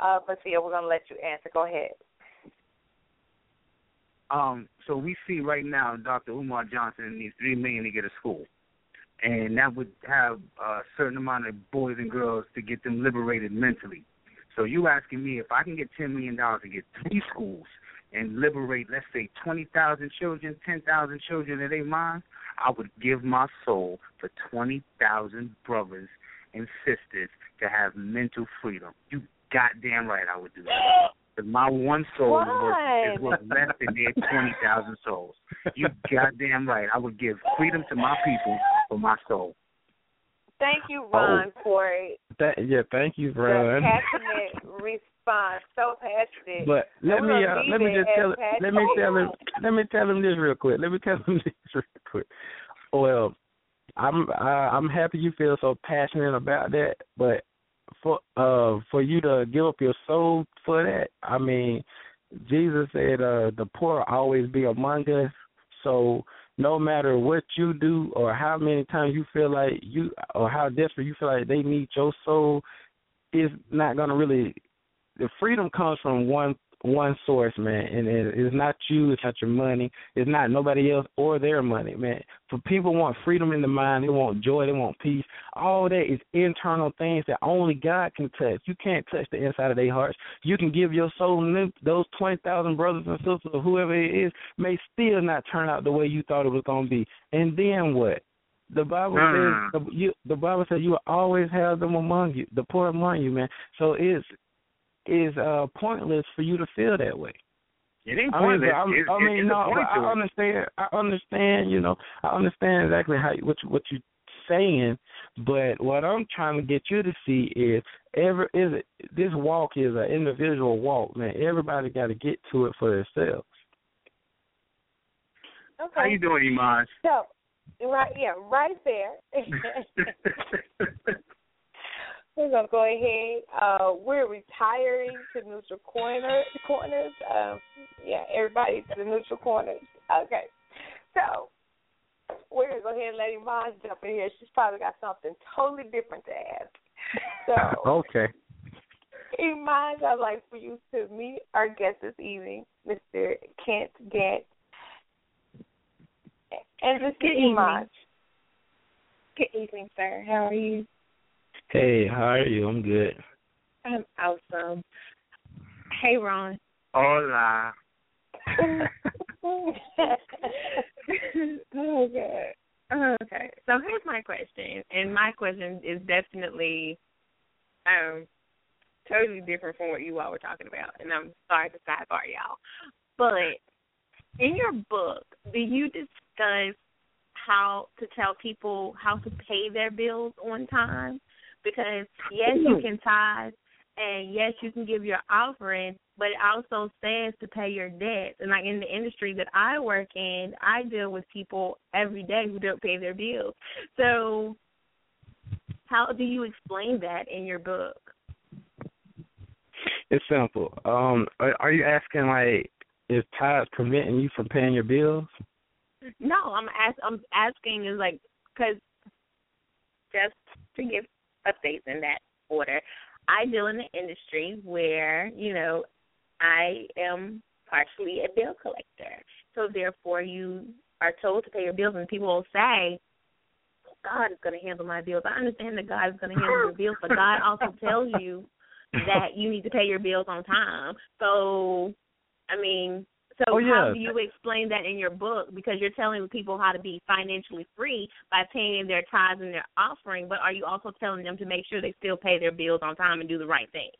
uh, Basia. We're gonna let you answer. Go ahead. Um, so we see right now Dr. Umar Johnson needs three million to get a school, and that would have a certain amount of boys and girls to get them liberated mentally. So you asking me if I can get ten million dollars to get three schools and liberate, let's say twenty thousand children, ten thousand children in their minds, I would give my soul for twenty thousand brothers and sisters to have mental freedom. You goddamn right I would do that. Because my one soul is worth, is worth less than their 20,000 souls. You goddamn right. I would give freedom to my people for my soul. Thank you, Ron, for That, yeah, thank you, Ron. the passionate response. So passionate. But let me uh, let me just tell that. let me tell him let me tell him this real quick. Let me tell him this real quick. Well, I'm I, I'm happy you feel so passionate about that, but for uh for you to give up your soul for that, I mean, Jesus said uh the poor always be among us. So no matter what you do or how many times you feel like you or how desperate you feel like they need your soul, it's not gonna really the freedom comes from one one source, man, and it, it's not you, it's not your money, it's not nobody else or their money, man. For people want freedom in the mind, they want joy, they want peace. All that is internal things that only God can touch. You can't touch the inside of their hearts. You can give your soul, and those twenty thousand brothers and sisters or whoever it is may still not turn out the way you thought it was gonna be. And then what? The Bible Mm. says the, you, the Bible says you will always have them among you, the poor among you, man. So it's is uh pointless for you to feel that way. It ain't I mean, pointless. I'm, It's- I it's mean, no, but disappointing I to understand. I understand. You know, I understand exactly how you- what you, what you're saying. But what I'm trying to get you to see is ever is it this walk is an individual walk, man. Everybody got to get to it for themselves. Okay. How you doing, Iman? So, right, yeah, right there. We're gonna go ahead. Uh, we're retiring to neutral corner corners. Um, yeah, everybody to the neutral corners. Okay, so we're gonna go ahead and let Iman jump in here. She's probably got something totally different to ask. So, Okay. Iman, I'd like for you to meet our guest this evening, Mr. Kent Gant. And just Good Iman. evening. Good evening, sir. How are you? Hey, how are you? I'm good. I'm awesome. Hey, Ron. Hola. okay. Okay. So here's my question, and my question is definitely um totally different from what you all were talking about, and I'm sorry to sidebar y'all, but in your book, do you discuss how to tell people how to pay their bills on time? Because yes, you can tithe, and yes, you can give your offering, but it also says to pay your debts. And like in the industry that I work in, I deal with people every day who don't pay their bills. So, how do you explain that in your book? It's simple. Um, are, you asking like is tithes preventing you from paying your bills? No, I'm ask, I'm asking is like because just to give updates in that order, I deal in the industry where you know I am partially a bill collector, so therefore you are told to pay your bills, and people will say. God is going to handle my bills. I understand that God is going to handle your bills, but God also tells you that you need to pay your bills on time. So, I mean, so Oh, how do you explain that in your book? Because you're telling people how to be financially free by paying their tithes and their offering, but are you also telling them to make sure they still pay their bills on time and do the right thing?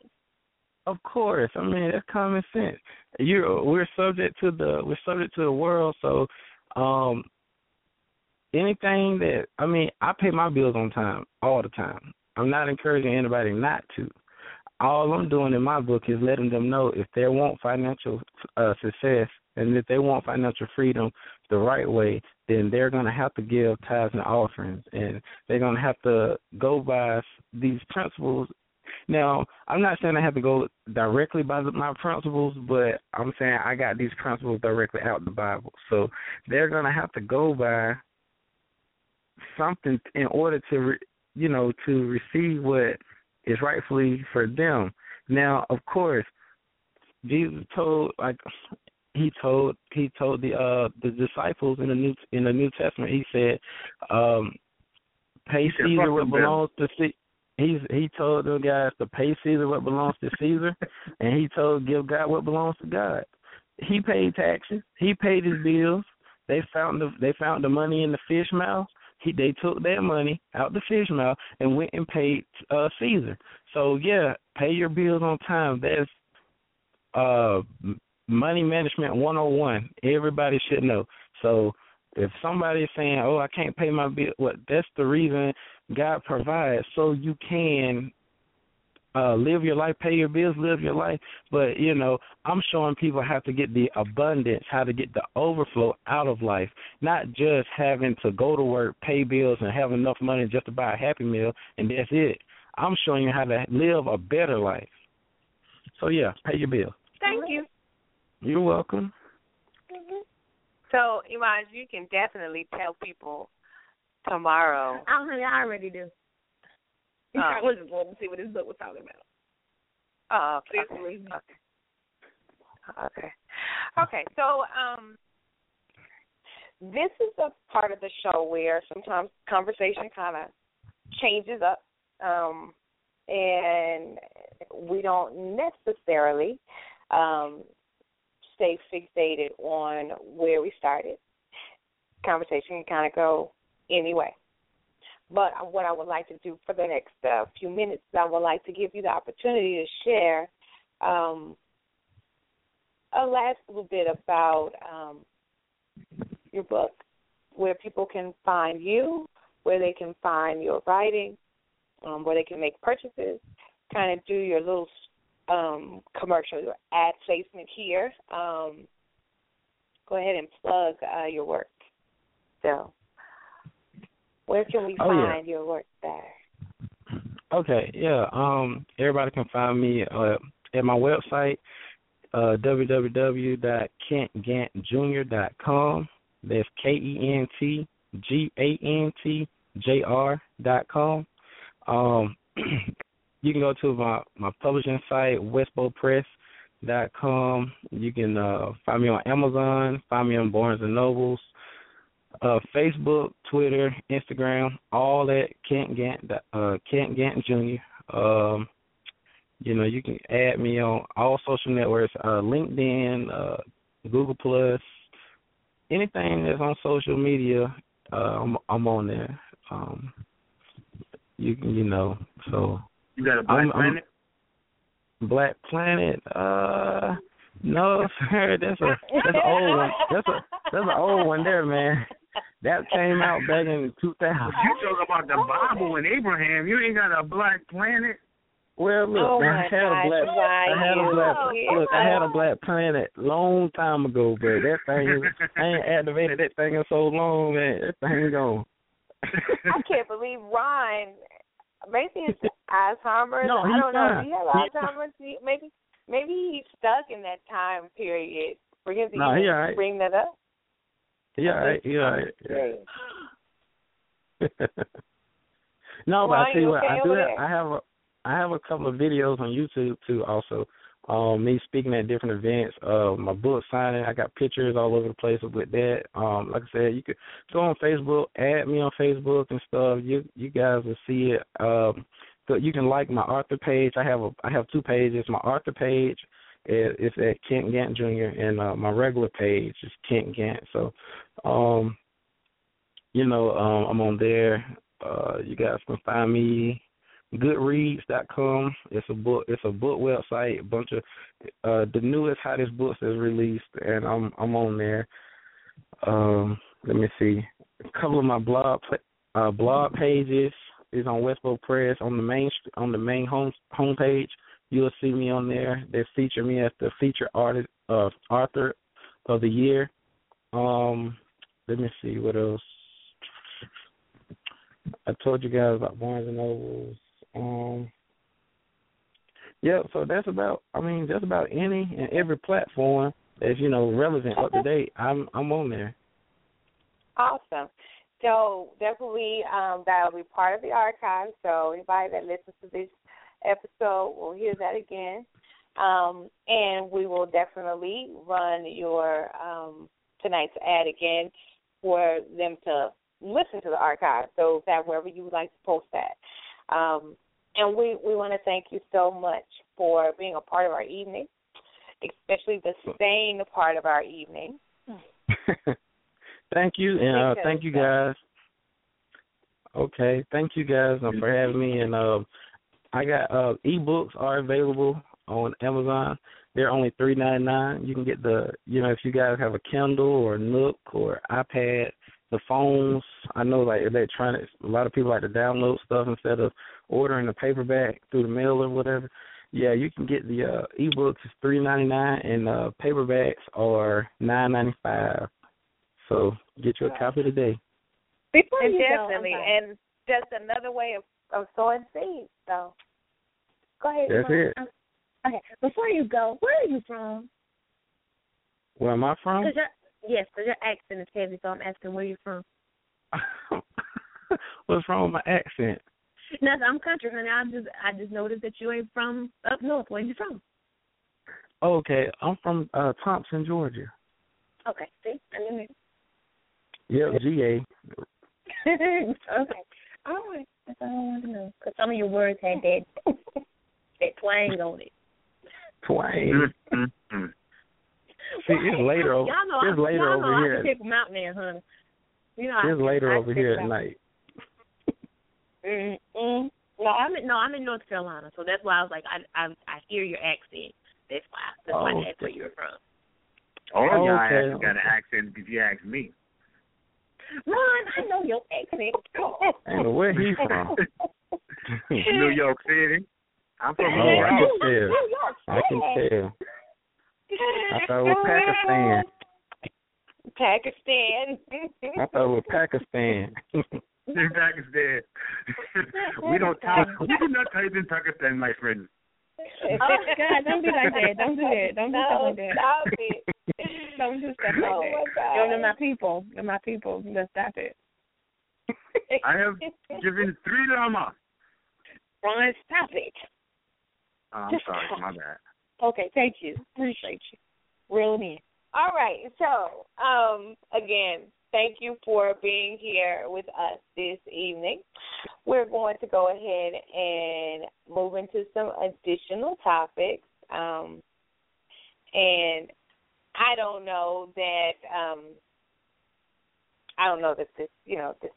Of course. I mean that's common sense. You're we're subject to the we're subject to the world, so um anything that I mean, I pay my bills on time all the time. I'm not encouraging anybody not to. All I'm doing in my book is letting them know if they want financial uh, success and if they want financial freedom the right way, then they're going to have to give tithes and offerings, and they're going to have to go by these principles now, I'm not saying I have to go directly by my principles, but I'm saying I got these principles directly out of the Bible. So they're going to have to go by something in order to, you know, to receive what is rightfully for them. Now, of course, Jesus told like he told he told the uh the disciples in the new in the New Testament he said um pay Caesar what belongs to Caesar he's he told them guys to pay Caesar what belongs to Caesar, and he told give God what belongs to God. He paid taxes. He paid his bills. They found the they found the money in the fish mouth. He they took their money out the fish mouth and went and paid uh Caesar. So yeah, pay your bills on time. That's uh money management 101. Everybody should know. So if somebody is saying, "Oh, I can't pay my bill," what that's the reason God provides so you can uh live your life, pay your bills, live your life. But you know, I'm showing people how to get the abundance, how to get the overflow out of life, not just having to go to work, pay bills, and have enough money just to buy a happy meal, and that's it. I'm showing you how to live a better life. So yeah, pay your bill. Thank you. You're welcome. So, Iman, you can definitely tell people tomorrow. I already do. Oh. I was just wanting to see what this book was talking about. Oh, okay. Please believe. Okay. Okay. So, um, this is a part of the show where sometimes conversation kind of changes up, um, and we don't necessarily um, stay fixated on where we started. Conversation can kind of go anyway. But what I would like to do for the next uh, few minutes, I would like to give you the opportunity to share um, a last little bit about um, your book, where people can find you, where they can find your writing, um, where they can make purchases, kind of do your little um, commercial, your ad placement here. Um, go ahead and plug uh, your work. So, where can we oh, find yeah. your work there? Okay, yeah. Um, everybody can find me uh, at my website, uh, www.kentgantjr.com. That's K E N T G A N T J R dot com. Um, you can go to my my publishing site, westbowpress dot com. You can uh, find me on Amazon, find me on Barnes and Nobles, uh, Facebook, Twitter, Instagram, all at Kent Gant uh, Kent Gant Jr. Um, you know, you can add me on all social networks, uh, LinkedIn, uh, Google Plus, anything that's on social media. Uh, I'm, I'm on there. Um, you can, you know, so You got a Black I'm- I'm- Planet? Black Planet. Uh, no, sir. That's a that's an old one. That's a that's an old one there, man. That came out back in 2000. You talk about the Bible and Abraham. You ain't got a Black Planet. Well, look, Oh man, my I had a black, why I had a black, Yeah. look, I had a black planet long time ago, but that thing, is, I ain't activated that thing in so long, man. That thing gone. I can't believe Ron. Maybe it's Alzheimer's. No, I don't know. fine. Do you have He- Alzheimer's? Maybe maybe he's stuck in that time period for him to No, he all right. bring that up. Yeah, all right, yeah, all right. Great. no, but I tell you you what, I do have. I have a, I have a couple of videos on YouTube too. Also, um, me speaking at different events, uh, my book signing. I got pictures all over the place with that. Um, like I said, you could go on Facebook, add me on Facebook and stuff. You you guys will see it. Um, so you can like my author page. I have a I have two pages. My author page is at Kent Gant Jr. and uh, my regular page is Kent Gant. So, um, you know, um, I'm on there. Uh, you guys can find me goodreads.com. It's a book it's a book website, a bunch of uh the newest hottest books is released and I'm I'm on there. Um let me see. A couple of my blog uh blog pages is on Westbow Press on the main on the main home homepage. You'll see me on there. They feature me as the feature artist uh author of the year. Um let me see what else. I told you guys about Barnes and Nobles. Um, yeah, so that's about. I mean, just about any and every platform that's you know relevant up to date. I'm I'm on there. Awesome. So definitely um, that will be part of the archive. So anybody that listens to this episode we'll hear that again. Um, and we will definitely run your um, tonight's ad again for them to listen to the archive. So that wherever you would like to post that. Um, and we, we want to thank you so much for being a part of our evening, especially the staying a part of our evening. thank you, and uh, thank you guys. Okay, thank you guys uh, for having me. And uh, I got uh, ebooks are available on Amazon. They're only three ninety nine. You can get the you know if you guys have a Kindle or Nook or iPad, the phones. I know like electronics. A lot of people like to download stuff instead of ordering the paperback through the mail or whatever. Yeah, you can get the uh ebooks is three ninety nine and uh paperbacks are nine ninety five. So get you a copy today. Before you definitely, go, and just another way of, of sowing seeds. So go ahead. That's Mom. it. Okay, before you go, where are you from? Where am I from? Cause yes, because your accent is heavy, so I'm asking where you're from. What's wrong with my accent? No, I'm country, honey. I just I just noticed that you ain't from up north. Where you from? Okay, I'm from uh Thomson, Georgia. Okay, see, I didn't. Yep, GA. okay, all right. That's all I wanted to know. Because some of your words had that that twang on it. Twain. Mm-hmm. See, it's later over. Y'all know, It's I, later y'all know over I here. pick them out there, honey. You know, I It's can- later I over can here pick at 'em out. night. Mm, mm. No, I'm in, no, I'm in North Carolina, so that's why I was like, I I, I hear your accent. That's why. That's why I Oh, asked where you were from. All of y'all Okay, got an accent if you ask me. Ron, I know your accent. And where he from? New York City. I'm from Oh, New I York. can tell. I can tell. I thought it was Pakistan. Pakistan. I thought it was Pakistan. In Pakistan. we don't talk. We do not type in Pakistan, my friend. Oh God! Don't be like that. Don't do that. Don't do stuff No, like that. stop it. Don't do stuff like Oh that. my God. Yo, they're my people. They're my people. Let's stop it. I have given three lama. Ron, stop it. Oh, I'm Just sorry, stop. my bad. Okay, thank you. Appreciate you. Reel it in. All right. So, um, again, thank you for being here with us this evening. We're going to go ahead and move into some additional topics. Um, and I don't know that um, I don't know that this, you know, this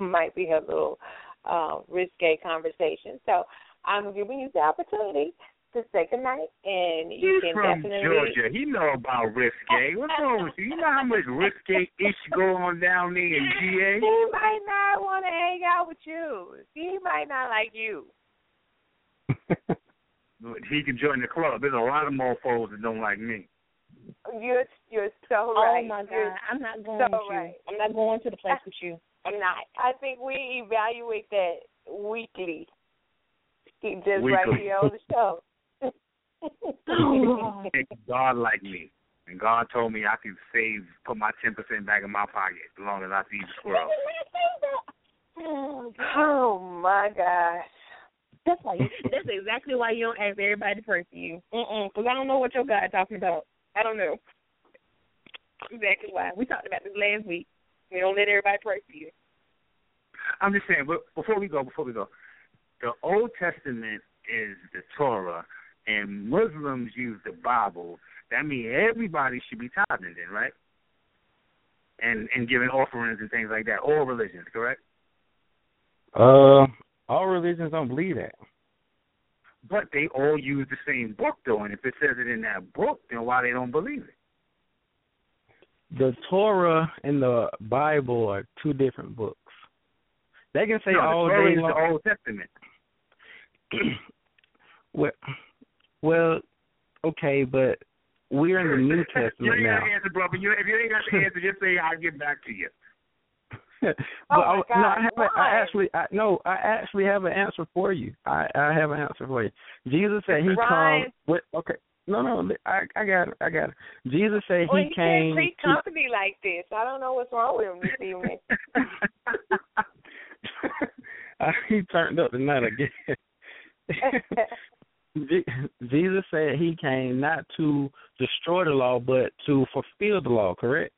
might be a little uh, risque conversation. So I'm giving you the opportunity to say goodnight, and you He's can from definitely Georgia. He know about risque. What's wrong with you? You know how much risque ish go on down there in GA? He might not want to hang out with you. He might not like you. He can join the club. There's a lot of mofos that don't like me. You're you're so Oh right. my You're God! I'm not going so with you. right. I'm not going to the place with you. I'm not. I think we evaluate that weekly. Just right Weekly. here on the show. Oh, and God like me. And God told me I can save, put my 10% back in my pocket as long as I feed the squirrel. oh my gosh. That's why. You, that's exactly why you don't ask everybody to pray for you. Mm-mm. Because I don't know what your God talking about. I don't know. Exactly why. We talked about this last week. We don't let everybody pray for you. I'm just saying, but before we go, before we go, the Old Testament is the Torah, and Muslims use the Bible. That means everybody should be tithing, then, right? And and giving offerings and things like that. All religions, correct? Uh, all religions don't believe that. But they all use the same book, though. And if it says it in that book, then why they don't believe it? The Torah and the Bible are two different books. They can say no, all the Torah day long. the Old Testament. well, well, okay, but we're in the New Testament you Testament ain't now. got the answer, brother. You, if you ain't got the answer, just say I'll get back to you. but Oh, my I, no, I have a, I why? actually I no, I actually have an answer for you. I I have an answer for you. Jesus said he Ryan. comes with okay. No, no, I I got it. I got it. Jesus said Well, he he came. can't treat to- company like this. I don't know what's wrong with him this evening. Uh, he turned up tonight again. Je- Jesus said he came not to destroy the law, but to fulfill the law. Correct?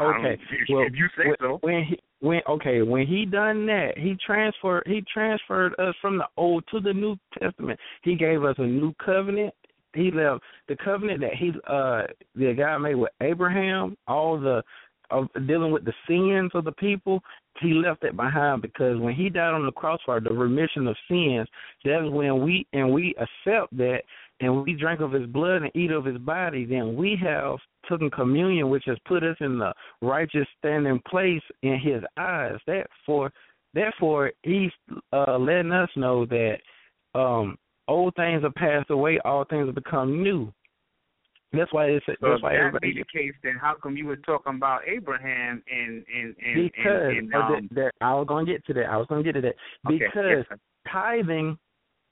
Okay. if- Well, if you say when, so. When he when okay when he done that, he transferred he transferred us from the old to the New Testament. He gave us a new covenant. He left the covenant that he uh the God made with Abraham, all the of dealing with the sins of the people. He left that behind because when he died on the cross for the remission of sins, that's when we and we accept that and we drink of his blood and eat of his body, then we have taken communion, which has put us in the righteous standing place in his eyes. Therefore, therefore, he's uh, letting us know that um, old things have passed away, all things have become new. That's why it's So that's why that everybody be the case, then how come you were talking about Abraham and and and because and, and um, that, that I was gonna get to that. I was gonna get to that because yes, tithing.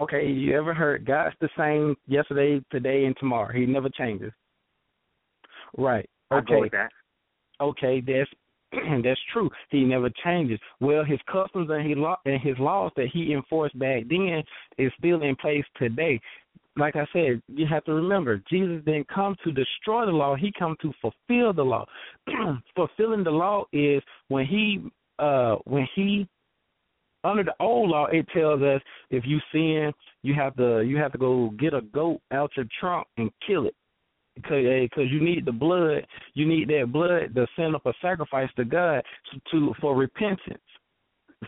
Okay, you ever heard God's the same yesterday, today, and tomorrow? He never changes. Right. Okay. that. Okay, that's and that's true. He never changes. Well, his customs and he law and his laws that he enforced back then is still in place today. Like I said, you have to remember, Jesus didn't come to destroy the law; he come to fulfill the law. Fulfilling the law is when he uh when he under the old law it tells us if you sin you have to you have to go get a goat out your trunk and kill it. Because because you need the blood you need that blood to send up a sacrifice to God to, to for repentance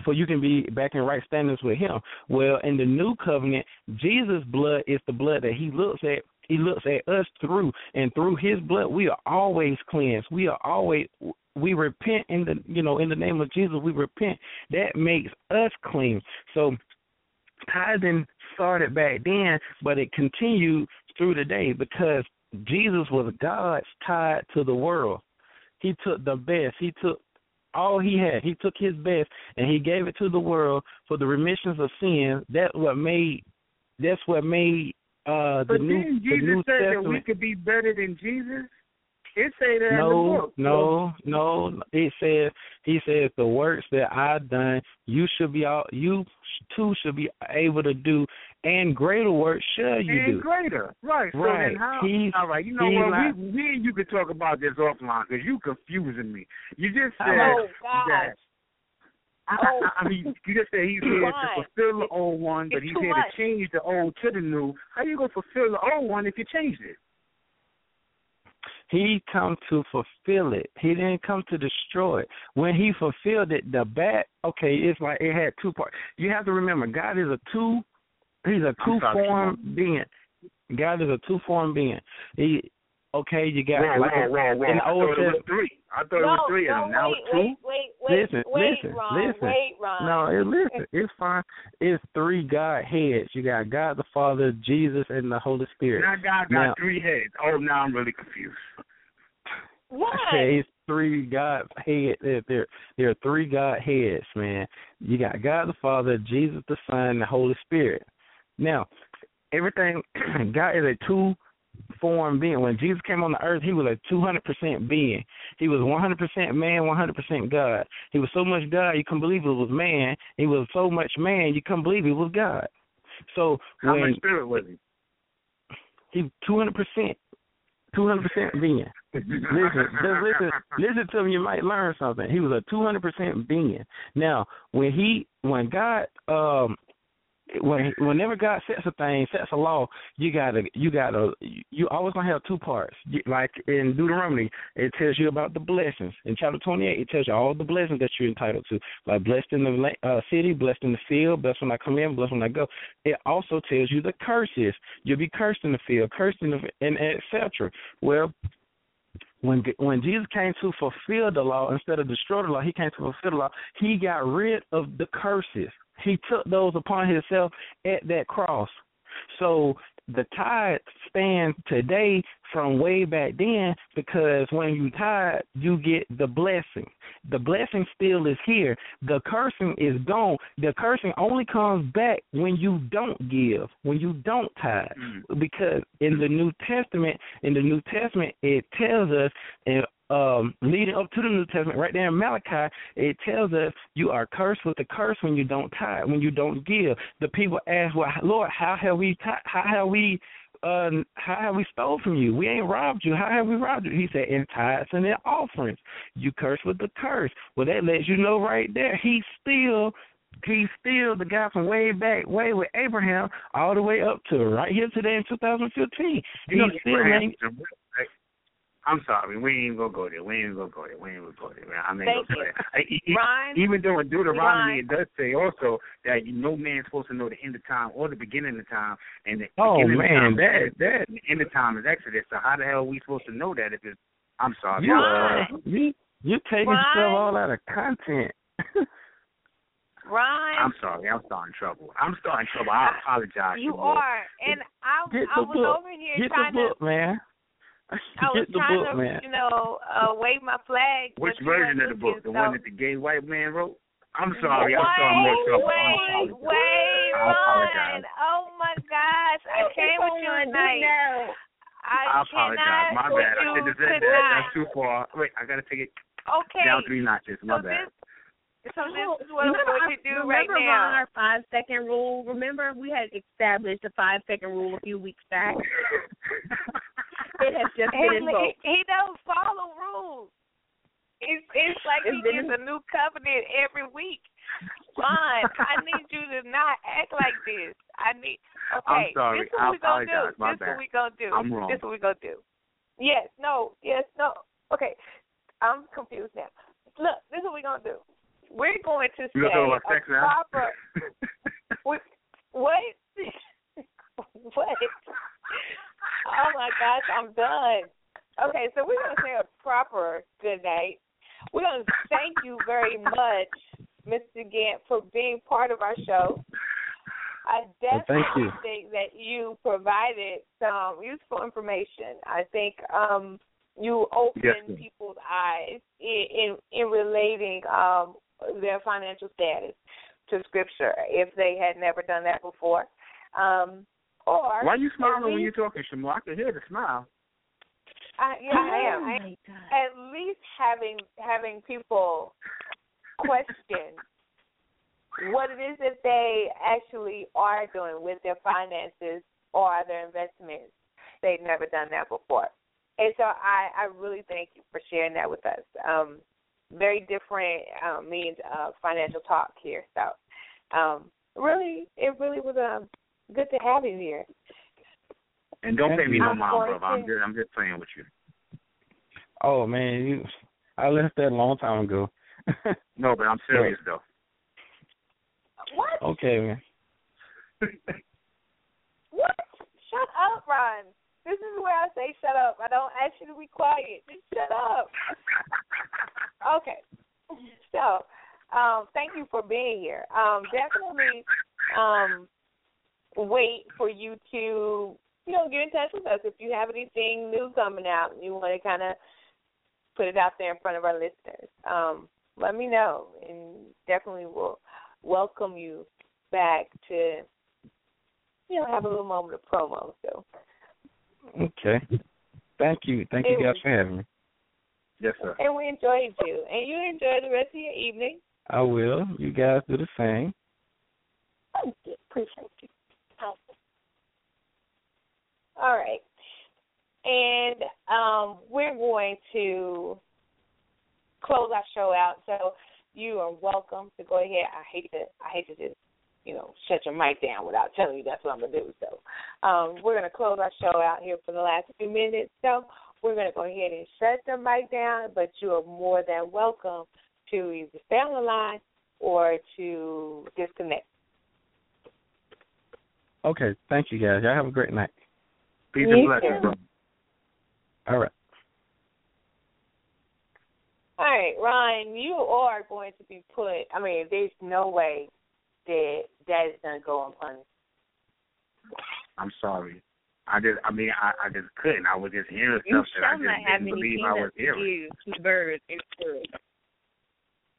for you can be back in right standings with him. Well, in the new covenant, Jesus' blood is the blood that he looks at he looks at us through and through his blood we are always cleansed. We are always we repent in the you know, in the name of Jesus we repent. That makes us clean. So tithing started back then, but it continued through the day because Jesus was God's tithe to the world. He took the best. He took all he had. He took his best and he gave it to the world for the remissions of sins. That's what made that's what made uh but the new didn't the Jesus New say that we could be better than Jesus? It say that in the No, book. no, no. It says he says the works that I've done, you should be all you too should be able to do, and greater works shall you and do. greater, right? So Right. then how? He's- all right, you know what? not- we, me and you could talk about this offline because you're confusing me. You just oh, said Oh that. I, Oh. I, I mean, you just said he's here to fulfill the old one, but It's he's here much. to change the old to the new. How you gonna fulfill the old one if you changed it? He come to fulfill it. He didn't come to destroy it. When he fulfilled it, the bad okay, it's like it had two parts. You have to remember, God is a two he's a two form being. God is a two form being. He okay, you got Whoa, like whoa, whoa, whoa! in the I Old thought it was Testament- three. I thought it no, was three of no, them. Now wait, it's two. wait, wait, wait, Listen, wait, listen, Ron, listen. wait, Ron. No, it, listen, it's fine. It's three God heads. You got God the Father, Jesus, and the Holy Spirit. Now God got Now- three heads. Oh, now I'm really confused. What? Okay, it's three God head. There, there, there are three God heads, man. You got God the Father, Jesus the Son, and the Holy Spirit. Now, everything God is a two form being. When Jesus came on the earth, he was a two hundred percent being. He was one hundred percent man, one hundred percent God. He was so much God you couldn't believe it was man. He was so much man you couldn't believe it was God. So How when much spirit was he? he two hundred percent, two hundred percent being. listen, just listen, listen to him. You might learn something. He was a two hundred percent being. Now, when he, when God, um, when whenever God sets a thing, sets a law, you gotta, you gotta, you always gonna have two parts. Like in Deuteronomy, it tells you about the blessings. In chapter twenty-eight, it tells you all the blessings that you're entitled to. Like blessed in the uh, city, blessed in the field, blessed when I come in, blessed when I go. It also tells you the curses. You'll be cursed in the field, cursed in the, and etc. Well, when when Jesus came to fulfill the law instead of destroy the law, he came to fulfill the law. He got rid of the curses. He took those upon himself at that cross. So the tithe stands today from way back then because when you tithe, you get the blessing. The blessing still is here. The cursing is gone. The cursing only comes back when you don't give, when you don't tithe. Mm. Because in the New Testament, in the New Testament, it tells us, and um, leading up to the New Testament, right there in Malachi, it tells us you are cursed with the curse when you don't tithe, when you don't give. The people ask, "Well, Lord, how have we, ti- how have we, uh, how have we stole from you? We ain't robbed you. How have we robbed you?" He said, "In tithes and in offerings, you curse with the curse." Well, that lets you know right there, he's still. He's still the guy from way back, way with Abraham, all the way up to right here today in 2015. You know, He's still ain't is a real- like, I'm sorry, we ain't gonna go there. We ain't gonna go there. We ain't gonna go there. Man. I ain't Thank gonna go you. there. I- Ron, Even though in Deuteronomy Ron. it does say also that no man's supposed to know the end of time or the beginning of time, and the Oh beginning man, of time that is, that the end of time is Exodus. So how the hell are we supposed to know that if it's? I'm sorry. you Ron. uh, you you taking Ron. stuff all out of content. Ron, I'm sorry. I'm starting trouble. I'm starting trouble. I apologize. you to Will. are, and I, I was book. over here Get trying the book, man. To, I was trying book, to, man. you know, uh, wave my flag. Which version of the book? The looking, one that the gay white man wrote? I'm sorry. I'm wait, more trouble. I Wait, apologize. wait, I apologize. Oh my gosh, I came with you tonight. I, I apologize. cannot My bad. I should have said that. tonight. That's too far. Wait, I gotta take it Okay. down three notches. My so bad. This, so this is what remember we're going to do right now. remember our five second rule? Remember we had established a five second rule a few weeks back. it has just He, been invoked. he don't follow rules. It's it's like It's he gets a new covenant every week. Ron, I need you to not act like this. I need I'm okay. sorry. This is what we gonna do. this is what we gonna do. I'm wrong. This is what we gonna do. Yes, no, yes, no. Okay. I'm confused now. Look, this is what we're gonna do. we're going to say gonna talk about sex a proper. what? What? what? Oh my gosh, I'm done. Okay, so we're gonna say a proper good night. We're gonna thank you very much, Mr. Gant, for being part of our show. I Well, definitely thank you. think that you provided some useful information. I think um, you opened Yes, people's eyes in, in in relating um, their financial status to Scripture if they had never done that before. Um, or Why you at smiling when you're talking, Sh'Moore? I can hear the smile. I, yeah, I am. Oh I, at least having having people question what it is that they actually are doing with their finances or their investments. They've never done that before. And so I, I really thank you for sharing that with us. Um, very different um, means of financial talk here. So um, really, it really was um, good to have you here. And don't pay me no I'm mind, going brother. I'm to- just, I'm just playing with you. Oh man, you, I left that a long time ago. No, but I'm serious though. What? okay, man. What? Shut up, Ron. This is where I say shut up. I don't ask you to be quiet. Just shut up. Okay. So, um, thank you for being here. Um, definitely um, wait for you to, you know, get in touch with us if you have anything new coming out and you want to kind of put it out there in front of our listeners. Um, let me know, and definitely we'll welcome you back to, you know, have a little moment of promo. So, Okay. Thank you. Thank you guys was- for having me. Yes, sir. and we enjoyed you, and you enjoy the rest of your evening. I will. You guys do the same. Thank you. Appreciate you. All right. And um, we're going to close our show out. So you are welcome to go ahead. I hate to I hate to just, you know, shut your mic down without telling you that's what I'm gonna do. So um, we're gonna close our show out here for the last few minutes. So we're gonna go ahead and shut the mic down, but you are more than welcome to either stay on the line or to disconnect. Okay. Thank you guys. Y'all have a great night. Peace You and blessings, too. bro. All right. All right, Ryan, you are going to be put. I mean, there's no way that that is going to go unpunished. I'm sorry. I just, I mean, I, I just couldn't. I was just hearing You stuff that I just not have didn't believe I was hearing. give to the birds in school.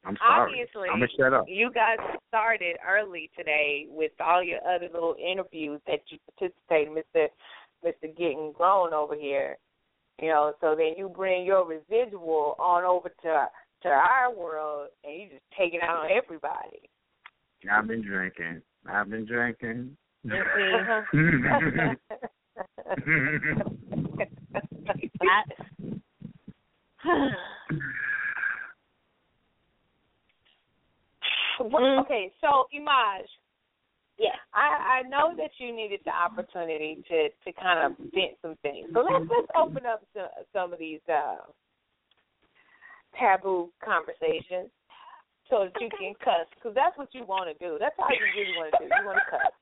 I'm sorry. Obviously, I'm gonna shut up. you guys started early today with all your other little interviews that you participated, Mister Mister Getting Grown over here. You know, so then you bring your residual on over to to our world, and you just take it out on everybody. I've been drinking. I've been drinking. Okay, so Iman, Yeah. I, I know that you needed the opportunity to to kind of vent some things. So let's let's open up some some of these uh, taboo conversations so that you can cuss because that's what you want to do. That's all you really want to do. You want to cuss.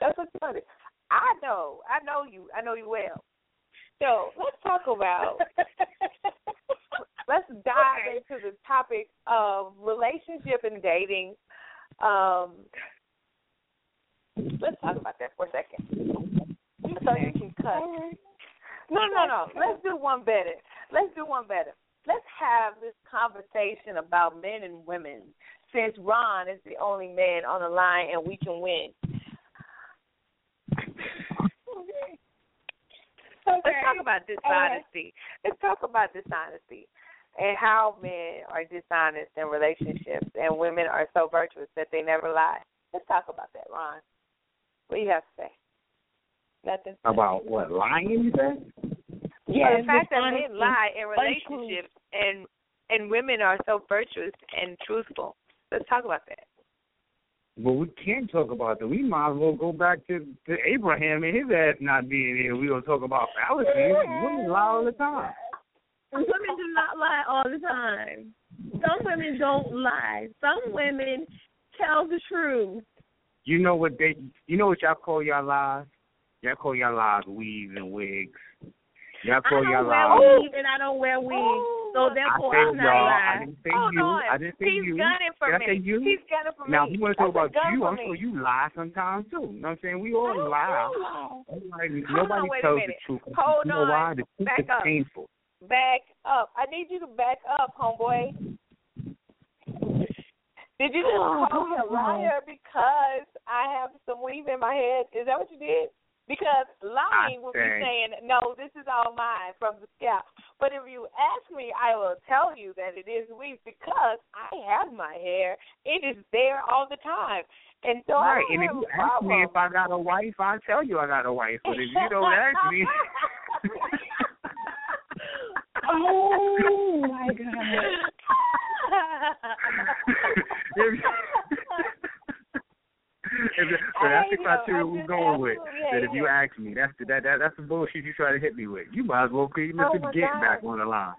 That's what you want to do. I know. I know you. I know you well. So let's talk about. let's dive Okay. into the topic of relationship and dating. Um, let's talk about that for a second. So you can cut. No, no, no. Let's do one better. Let's do one better. Let's have this conversation about men and women. Since Ron is the only man on the line and we can win. Okay. Let's talk about dishonesty. Let's talk about dishonesty and how men are dishonest in relationships and women are so virtuous that they never lie. Let's talk about that, Ron. What do you have to say? Nothing. About what? Lying? You said? Yeah, the fact that men dishonesty, lie in relationships and and women are so virtuous and truthful. Let's talk about that. Well, we can't talk about that. We might as well go back to, to Abraham and his ass not being here. We gonna talk about fallacies. Women lie all the time. Women do not lie all the time. some women don't lie. Some women tell the truth. You know what they? You know what y'all call y'all lies? Y'all call y'all lies weaves and wigs. Y'all I call don't y'all wear lies. weave and I don't wear wigs, Oh, so therefore I I'm said not y'all. I lying. didn't say Hold you. on. I didn't say He's you. gunning for Did I me. say you? He's gunning for Now, me. if you want to talk about you, I'm sure you lie sometimes too. You know what I'm saying? We all I lie. lie. Nobody, Hold nobody on, wait a tells the truth. Hold you know on. why? The truth Back is up. painful. Back up. I need you to back up, homeboy. Did you just call me a liar because I have some weave in my head? Is that what you did? Because lying would be saying, no, this is all mine from the scalp. But if you ask me, I will tell you that it is weave because I have my hair. It is there all the time. And so I right. don't And if you a ask problem. me if I got a wife, I'll tell you I got a wife. But if you don't ask me. Oh my god. if, if, so that's the criteria we're going with. That if you ask me, that's the, that, that that's the bullshit you try to hit me with. You might as well pretty much Oh, get God. back on the line.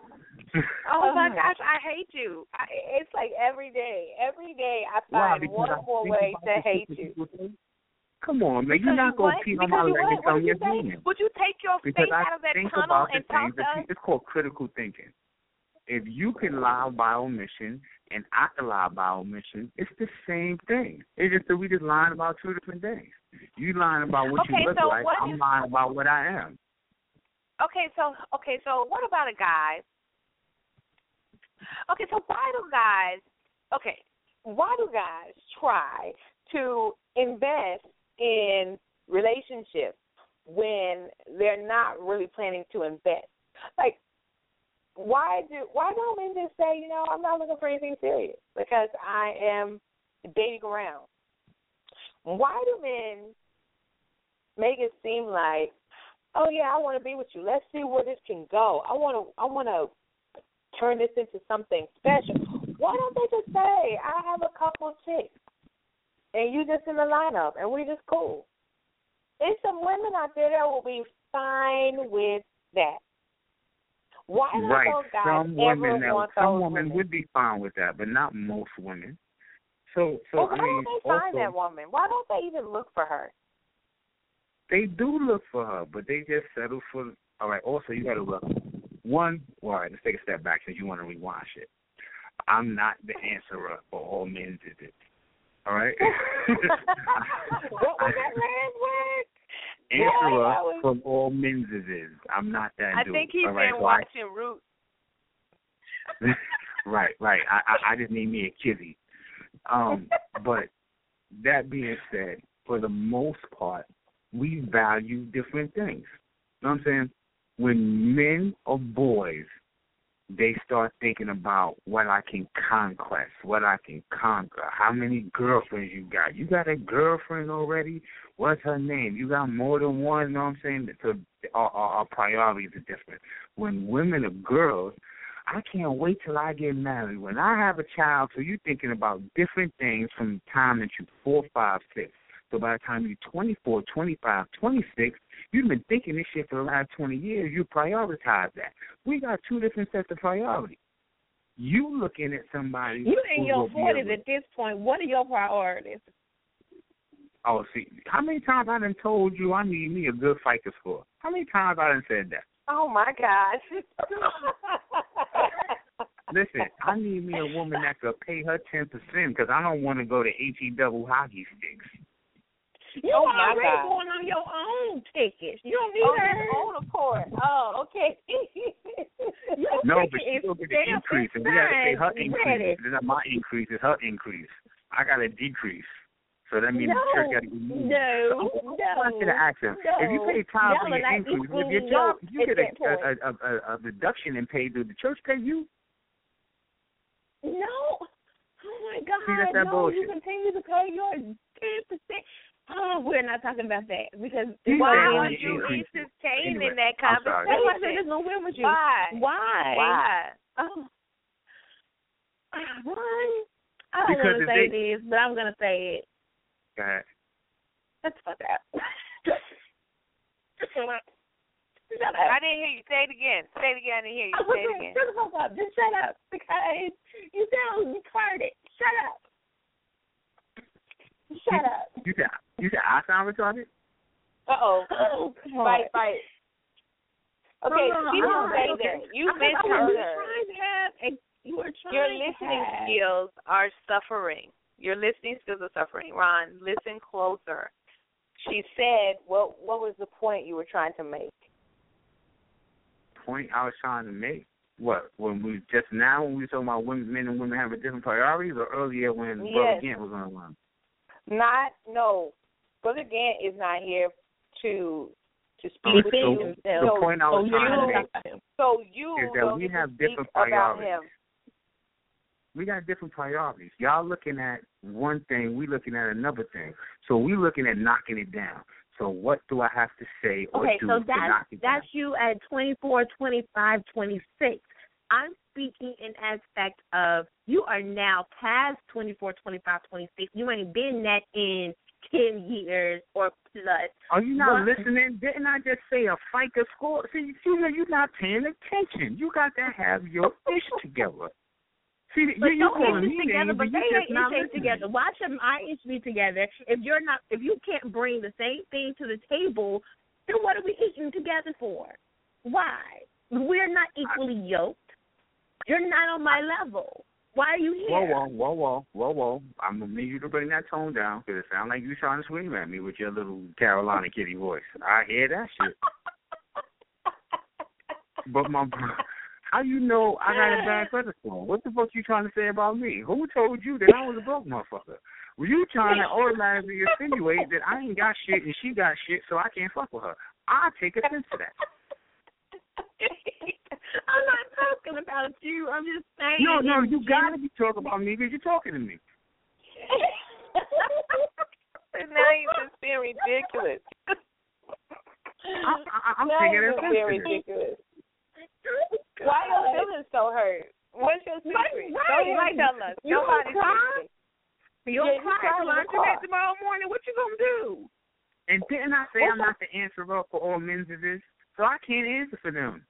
Oh, oh my gosh, I hate you. I, it's like every day, every day I find Because one I more way to hate you. that people say. Come on, man. Because You're not you gonna what? pee on my leg and tell me did it's you. Would you take your Because face I out of that tunnel and talk to us? it's called critical thinking. If you can lie by omission and I can lie by omission, it's the same thing. It's just that we just lying about two different things. You lying about what Okay, you look so like. I'm if- lying about what I am. Okay, so okay, so what about a guy? Okay, so why do guys? Okay, why do guys try to invest in relationships when they're not really planning to invest? Like, why do why don't men just say, you know, I'm not looking for anything serious because I am dating around? Why do men make it seem like oh yeah, I want to be with you. Let's see where this can go. I want to, I want to turn this into something special. Why don't they just say, I have a couple chicks, and you just in the lineup, and we just cool. There's some women out there that will be fine with that. Why don't Right. those guys Some ever women that want some women women? would be fine with that, but not most women. So so well, why I mean don't they also find that woman? Why don't they even look for her? they do look for her, but they just settle for all right, also you gotta look one well, all right, let's take a step back since you want to rewind it. I'm not the answerer for all men's visits. All right? what was that last word? That was- from all men's is. I'm not that I dude. think he's right? been so I- watching Roots. right, right. I, I I just need me a kizzy. Um, but that being said, for the most part, we value different things. You know what I'm saying? When men or boys, they start thinking about what I can conquest, what I can conquer, how many girlfriends you got. You got a girlfriend already? What's her name? You got more than one, you know what I'm saying? So our, our, our priorities are different. When women are girls, I can't wait till I get married. When I have a child, so you're thinking about different things from the time that you're four, five, six. So by the time you're 24, 25, 26, you've been thinking this shit for the last 20 years. You prioritize that. We got two different sets of priorities. You looking at somebody. You in your will forties at this point. What are your priorities? Oh, see, how many times I done told you I need me a good FICO score? How many times I done said that? Oh my gosh. Listen, I need me a woman that could pay her ten percent because I don't want to go to he double hockey sticks. You Oh, my already God. going on your own tickets. You don't need oh, her. his own accord. Oh, okay. Your No, but she is still get the stamped increase, and and we got to pay her increase. ready. It's not my increase; it's her increase. I got a decrease, so that means no, the church got to be moved. no, So, no. I should have asked him. if you no. pay time Y'all for are your not increase, if your job, you get a, that a, a, a, a reduction in pay. Do the church pay you? No. Oh my God. See, that's that no, bullshit. you continue to pay your ten percent. Oh, we're not talking about that because Why said are only you increase. entertaining Anyway, that I'm that's why I said conversation? there's no win with you. Why? Why? Why? Oh. Why? I don't Because want to if say they- this, but I'm gonna say it. Go ahead. That's fuck up. Shut up. I didn't hear you. Say it again. Say it again. I didn't hear you. Say it again. shut the fuck up. Just shut up because you sound retarded. Shut up. Shut up. You said you said I sound retarded. Uh oh. Oh, Fight, fight. Okay, No, no, she no, didn't say okay. that. You I was- misheard her. trying to have a, you were trying Your listening have, skills are suffering. Your listening skills are suffering. Ron, listen closer. She said, "What? What was the point you were trying to make?" Point I was trying to make. What when we just now when we were talking about women, men and women having different priorities, or earlier when Brother Yes. Gant was on the line. Not no. Brother Gant is not here to to speak Okay, with so you. the So point I was you- trying to make So you is that we get have different priorities. we got different priorities. Y'all looking at one thing, we looking at another thing. So we looking at knocking it down. So what do I have to say or Okay, do so to knock it down? that's you at twenty four, twenty five, twenty six. I'm speaking in aspect of you are now past twenty four, twenty five, twenty six. You ain't been that in ten years or plus. Are you not What- listening? Didn't I just say a FICO score? See, see, you're not paying attention. You got to have your ish together. See, But you don't calling me together, names, but but they ain't issues together. Why should my issues be together if you're not if you can't bring the same thing to the table, then what are we eating together for? Why? We're not equally yoked. You're not on my level. Why are you here? Whoa, whoa, whoa, whoa, whoa, whoa! I'm gonna need you to bring that tone down because it sounds like you're trying to scream at me with your little Carolina kitty voice. I hear that shit. But my, how you know I got a bad credit score? What the fuck you trying to say about me? Who told you that I was a broke motherfucker? Were you trying to automatically insinuate that I ain't got shit and she got shit, so I can't fuck with her? I take offense to that. I'm not talking about you. I'm just saying. No, no, in you gotta be talking about me because you're talking to me. And now you're just being ridiculous. I, I, I'm now taking you're offense being to this. ridiculous. Why your feelings so hurt? What's your secret? Right, Don't even right. tell us. You Nobody's gonna cry? secret. You'll Yeah, you cry cry till I the come back car. tomorrow morning. What you gonna do? And didn't I say I'm not the answer answerer for all men's of this? So I can't answer for them.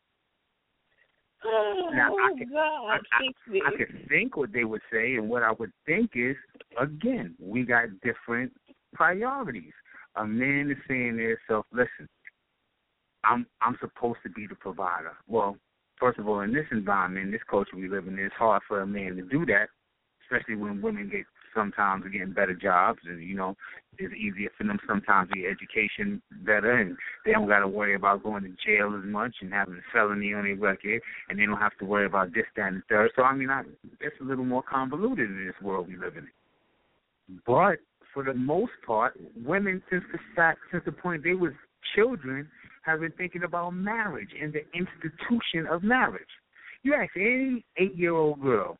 Now, I oh can- God, I, I. I could think what they would say, and what I would think is, again, we got different priorities. A man is saying to himself, listen, I'm I'm supposed to be the provider. Well, first of all, in this environment, this culture we live in, it's hard for a man to do that, especially when women get sometimes are getting better jobs, and you know, it's easier for them sometimes to get education better, and they don't got to worry about going to jail as much and having a felony on their record, and they don't have to worry about this, that, and third. So I mean, I, it's a little more convoluted in this world we live in. But for the most part, women since the fact since the point they was children have been thinking about marriage and the institution of marriage. You ask any eight year old girl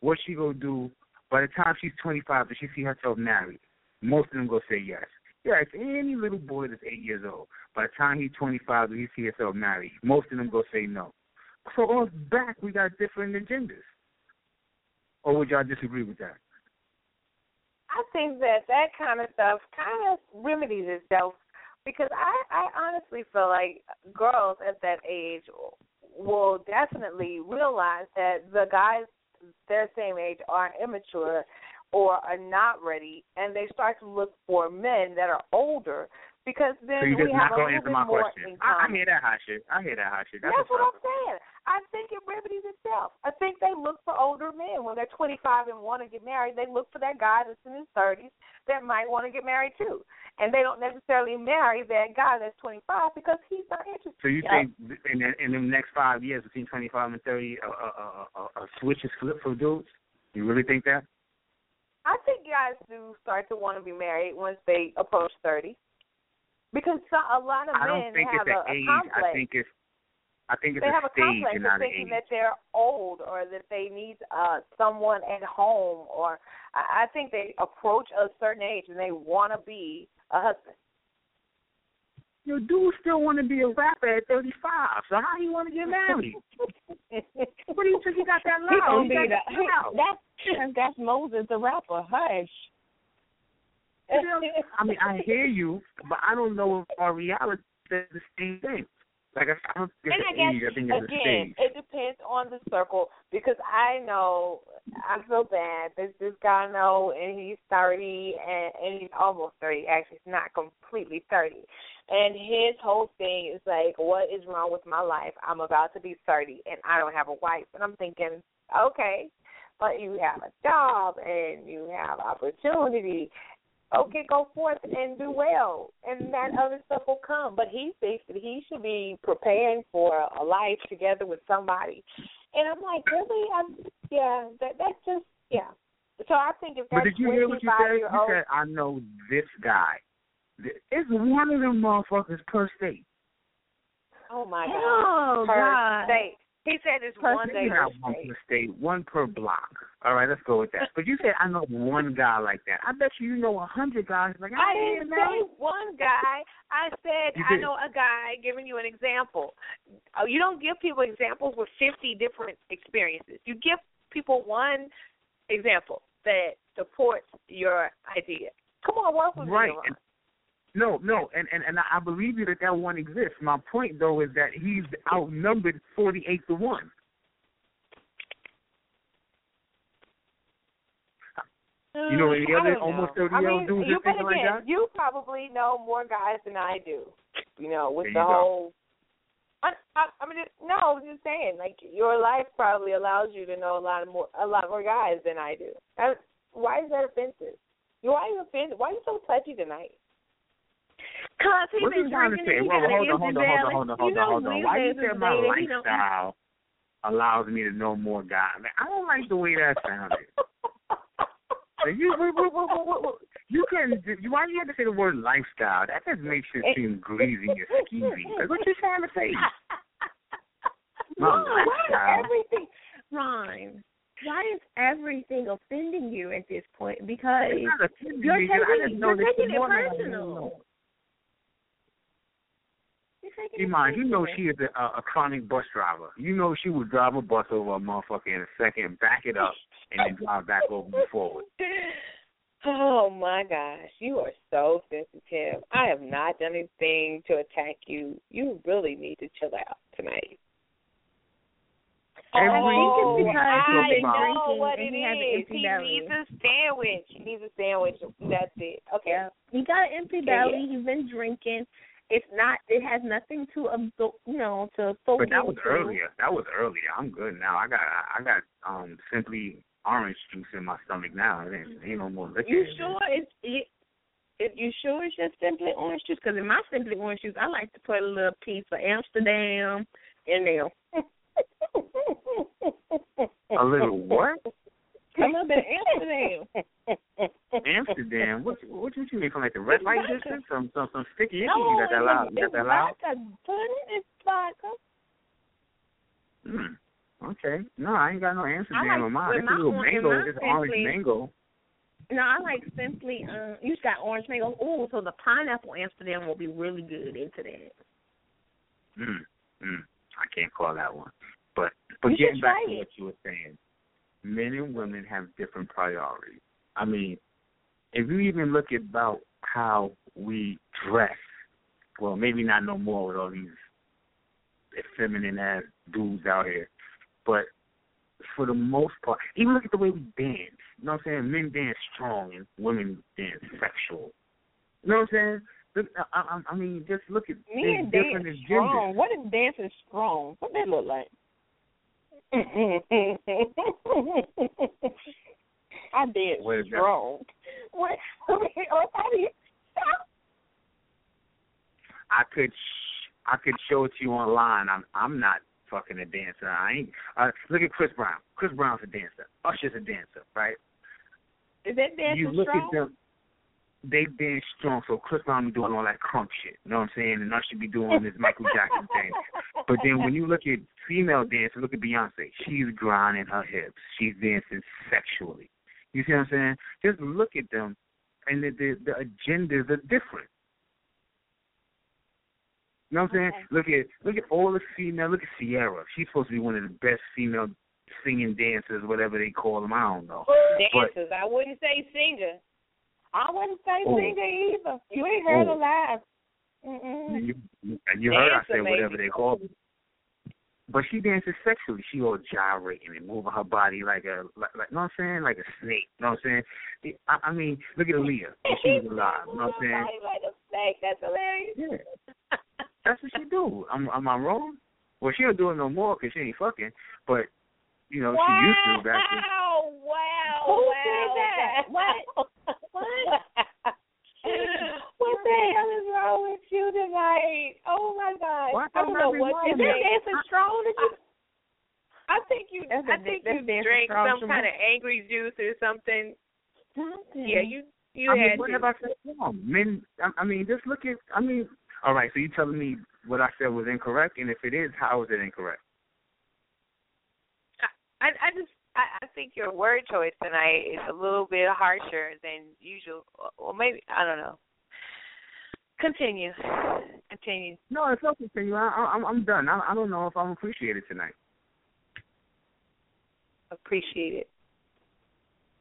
what she gonna do by the time she's twenty five does she see herself married? Most of them gonna say yes. You ask any little boy that's eight years old, by the time he's twenty five does he see himself married? Most of them gonna say no. So on back we got different agendas. Or would y'all disagree with that? I think that that kind of stuff kind of remedies itself because I I honestly feel like girls at that age will definitely realize that the guys their same age are immature or are not ready, and they start to look for men that are older because then So you we just have not a gonna little answer bit my more question. I, I hear that hot shit. I hear that hot shit. That's, That's what I'm saying. I think it remedies itself. I think they look for older men when they're 25 and want to get married. They look for that guy that's in his 30s that might want to get married too, and they don't necessarily marry that guy that's 25 because he's not interested. So you think in the, in the next five years, between twenty five and thirty, a, a, a, a, switch is flipped for dudes? You really think that? I think guys do start to want to be married once they approach 30 because so, a lot of I don't men think have it's a, an age. complex. I think it's I think it's they a have a stage complex and of thinking that they're old or that they need uh someone at home or I, I think they approach a certain age and they want to be a husband. Your dude still want to be a rapper at thirty five. So how do you want to get married? what do you think you got that He loud? got that loud. that's that's Moses the rapper. Hush. I mean, I hear you, but I don't know if our reality is the same thing. Like I, don't think and it's I guess age. I think it's again, it depends on the circle because I know I feel bad. There's this guy I know, and he's thirty, and, and he's almost thirty. Actually, he's not completely thirty. And his whole thing is like, what is wrong with my life? I'm about to be thirty, and I don't have a wife. And I'm thinking, okay, but you have a job and you have opportunity okay, go forth and do well, and that other stuff will come. But he thinks that he should be preparing for a life together with somebody, and I'm like, really? I'm yeah. That that's just yeah. So I think if But that's did you hear what you said? year You old, said I know this guy. It's one of them motherfuckers per state. oh my god, Oh per God. state. He said it's Per one state. day Maybe not one per state, one per block. All right, let's go with that. But you said I know one guy like that. I bet you you know a hundred guys like I yeah, didn't say one guy. I said I know a guy giving you an example. Oh, you don't give people examples with 50 different experiences. You give people one example that supports your idea. Come on, work with Right. me. And, no, no, and, and and I believe you that that one exists. My point though is that he's outnumbered forty eight to one. You know any I other don't almost 30 I year mean, old dudes you, that but thinking like that? You probably know more guys than I do. You know, with There the you go. whole. I, I, I mean, no, I'm just saying, like your life probably allows you to know a lot more, a lot more guys than I do. That, why is that offensive? You why are you offended? Why are you so touchy tonight? Cause he What been trying to drinking. say? He Well, got hold on, hold on, hold on, hold on, hold on, hold on. Why you Wednesdays say my dating, he don't- lifestyle allows me to know more guys? Man, I don't like the way that sounded. You, wait, wait, wait, wait, wait. you can. You, why do you have to say the word lifestyle? That just makes you seem greasy and skeevy. Like, what you trying to say? Ron, why is everything Ron? Why is everything offending you at this point? Because It's not offending you're taking, I just know you're taking it personal. know. You're taking it Iman, you know she is a, a, a chronic bus driver. You know she would drive a bus over a motherfucker in a second, back it up, and then drive back over and forward. Oh my gosh, you are so sensitive. I have not done anything to attack you. You really need to chill out tonight. Every I think it's oh, because I he's been know drinking what and it he an is. empty He belly. needs a sandwich. He needs a sandwich. That's it. Okay. Yeah. He got an empty Yeah, belly. He's been drinking. It's not. It has nothing to absorb. You know, to focus. But that was earlier. That was earlier. I'm good now. I got I got um simply orange juice in my stomach now. It ain't, ain't no more liquor. You sure it's it? If you sure it's just simply orange juice? Because in my simply orange juice, I like to put a little piece of Amsterdam in there. A little what? A little bit of Amsterdam. Amsterdam. What what do you mean from like the red light district? Some some some sticky icky. No, you got that loud. You got that loud. vodka. It. It's vodka. Hmm. Okay. No, I ain't got no Amsterdam like- in mine. It's my a little mango. It's orange mango. No, I like simply. Um, you just got orange mango. Ooh, so the pineapple Amsterdam will be really good into that. Mm, mm, I can't call that one. But but You getting back to it. what you were saying, men and women have different priorities. I mean, if you even look about how we dress, well, maybe not no more with all these feminine ass dudes out here, but for the most part, even look at the way we dance. You know what I'm saying? Men dance strong and women dance sexual. You know what I'm saying? Look, uh, I, I, I mean, just look at Me it's and different dance strong. genders. What is dancing strong? What that look like? I dance What that? strong. What? what how do you? I could sh- I could show it to you online. I'm I'm not fucking a dancer. I ain't. Uh, look at Chris Brown. Chris Brown's a dancer. Usher's a dancer, right? Is that dancing you look strong? at them. They dance strong, so Chris Brown be doing all that crunk shit. You know what I'm saying? And Usher be doing this Michael Jackson thing. But then when you look at female dancers, look at Beyonce. She's grinding her hips. She's dancing sexually. You see what I'm saying? Just look at them, and the the, the agendas are different. You know what I'm saying? Okay. Look at look at all the female. Look at Ciara. She's supposed to be one of the best female singing dancers, whatever they call them. I don't know. Dancers. I wouldn't say singer. I wouldn't say Oh. singer either. You ain't heard Oh. her live. Mm-mm. You, you heard I said whatever they call it. But she dances sexually. She all gyrating and moving her body like a like, like you know what I'm saying, like a snake. You know what I'm saying? I, I mean, look at Aaliyah she was alive. You know what I'm saying? Body like a snake. That's hilarious. Yeah, that's what she do. Am, am I wrong? Well, she don't do it no more because she ain't fucking. But you know, she used to back then. Wow! Wow! Who wow! said that? What? What? what the hell is wrong with you tonight? Oh my God! What? I don't know what Is you that did. dancing strong? Did you? I think you. That's I a- think that's you dancing drank some kind me. of angry juice or something. Something. Yeah, you. You I mean, had what to. have I said wrong? Men, I, I mean, just look at. I mean, all right. So you telling me what I said was incorrect, and if it is, how is it incorrect? I, I just. I, I think your word choice tonight is a little bit harsher than usual. Well, maybe I don't know. Continue. Continue. No, it's okay. Continue. I, I, I'm I'm done. I, I don't know if I'm appreciated tonight. Appreciate it.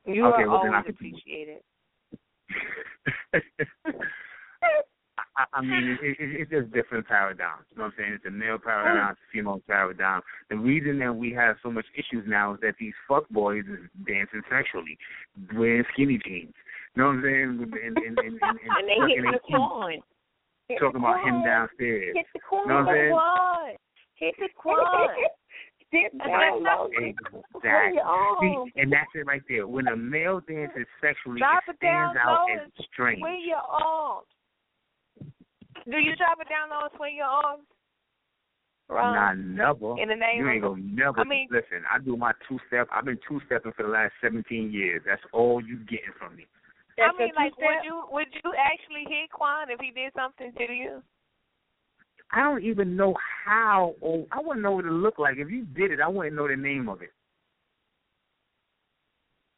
You Okay, are well, always appreciated. I, I mean, it, it, it's just different paradigms. You know what I'm saying? It's a male paradigm, it's a female paradigm. The reason that we have so much issues now is that these fuck boys is dancing sexually, wearing skinny jeans. You know what I'm saying? And, and, and, and, and, And they sucking hit their the Quan. Hit talking the about him downstairs. Hit the Quan. Know what I'm saying? Hit the quad. Sit down low. Exactly. See, and that's it right there. When a male dances sexually, Drop it it down stands out as strange. Swing your arms. Do you drop it down low and swing your arms? Ron? Nah, never. In the name you ain't of- gonna never I mean- listen. I do my two step. I've been two stepping for the last seventeen years. That's all you getting from me. I mean, like, would you would you actually hit Quan if he did something to you? I don't even know how. Or I wouldn't know what it looked like. If you did it, I wouldn't know the name of it.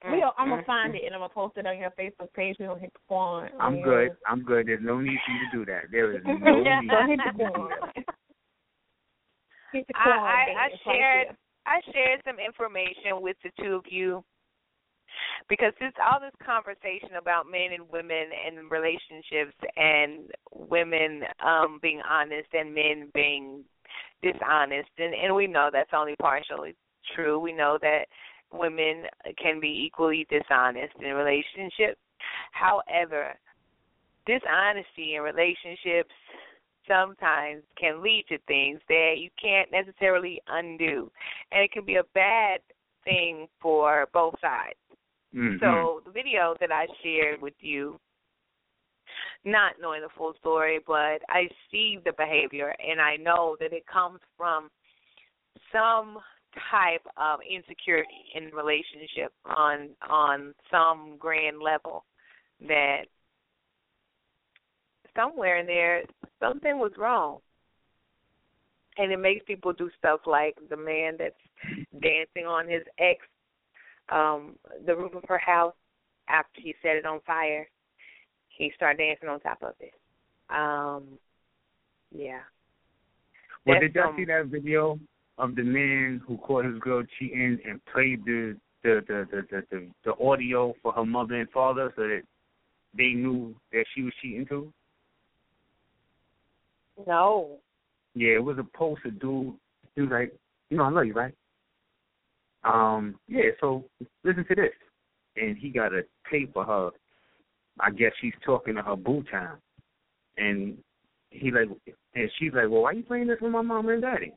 We are, I'm gonna find it and I'm gonna post it on your Facebook page. We gonna hit the Quan. I'm Yeah. good. I'm good. There's no need for you to do that. There is no need. so hit the for you to do Quan. Hit the I, Quan. I, I dance shared. I shared some information with the two of you because this all this conversation about men and women and relationships and women um being honest and men being dishonest and and we know that's only partially true. We know that women can be equally dishonest in relationships. However, dishonesty in relationships sometimes can lead to things that you can't necessarily undo. And it can be a bad thing for both sides. Mhm. So the video that I shared with you, not knowing the full story, but I see the behavior and I know that it comes from some type of insecurity in relationship on on some grand level that somewhere in there something was wrong. And it makes people do stuff like the man that's dancing on his ex um the roof of her house after he set it on fire. He started dancing on top of it. Um yeah. Well, That's did y'all some- see that video of the man who caught his girl cheating and played the the the the the, the, the audio for her mother and father so that they knew that she was cheating too? No. Yeah, it was a post. A dude, he was like, "You know, I love you, right?" Um, yeah. So listen to this, and he got a tape of her. I guess she's talking to her boo town, and he like, and she's like, "Well, why you playing this with my mom and daddy?"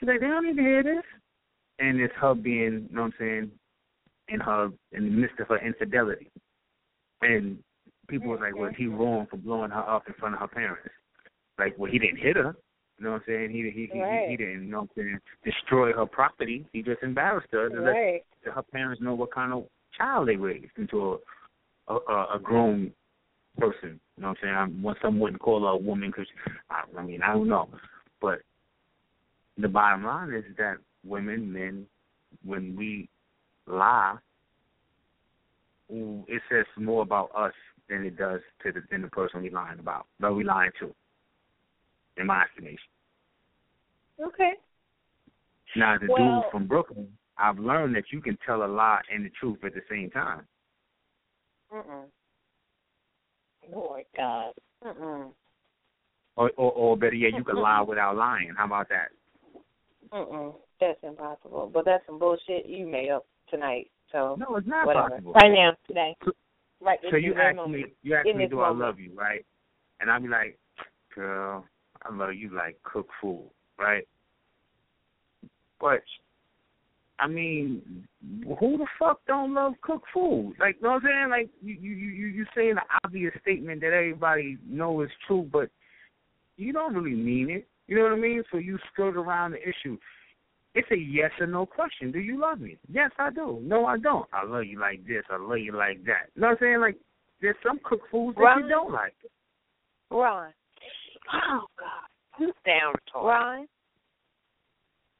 She's like, "They don't need to hear this," and it's her being, you know what I'm saying, in her in the midst of her infidelity, and people was like, "Was he wrong for blowing her up in front of her parents?" Like, well, he didn't hit her. You know what I'm saying? He he he, Right. he, he didn't, you know what I'm saying, destroy her property. He just embarrassed her to Right. let her parents know what kind of child they raised into a a, a grown person. You know what I'm saying? I'm, well, some wouldn't call her a woman because I, I mean I don't know, but the bottom line is that women, men, when we lie, it says more about us than it does to the than the person we're lying about. But we lying to, in my estimation. Okay. Now, the Well- dude from Brooklyn, I've learned that you can tell a lie and the truth at the same time. Mm-mm. Lord God. Mm-mm. Or, or, or better yet, you can lie without lying. How about that? Mm-mm, that's impossible. But that's some bullshit you made up tonight. So No, it's not whatever. possible. Right now, today. Right. So you ask me, you ask In me, do I love you, right? And I'm like, girl, I love you like cook food, right? But I mean, who the fuck don't love cook food? Like, you know what I'm saying? Like, you you you you saying an obvious statement that everybody know is true, but you don't really mean it. You know what I mean? So you skirt around the issue. It's a yes or no question. Do you love me? Yes, I do. No, I don't. I love you like this. I love you like that. You know what I'm saying? Like, there's some cook foods that Right. you don't like. Ron. Oh God. Who's down retarded? Ron.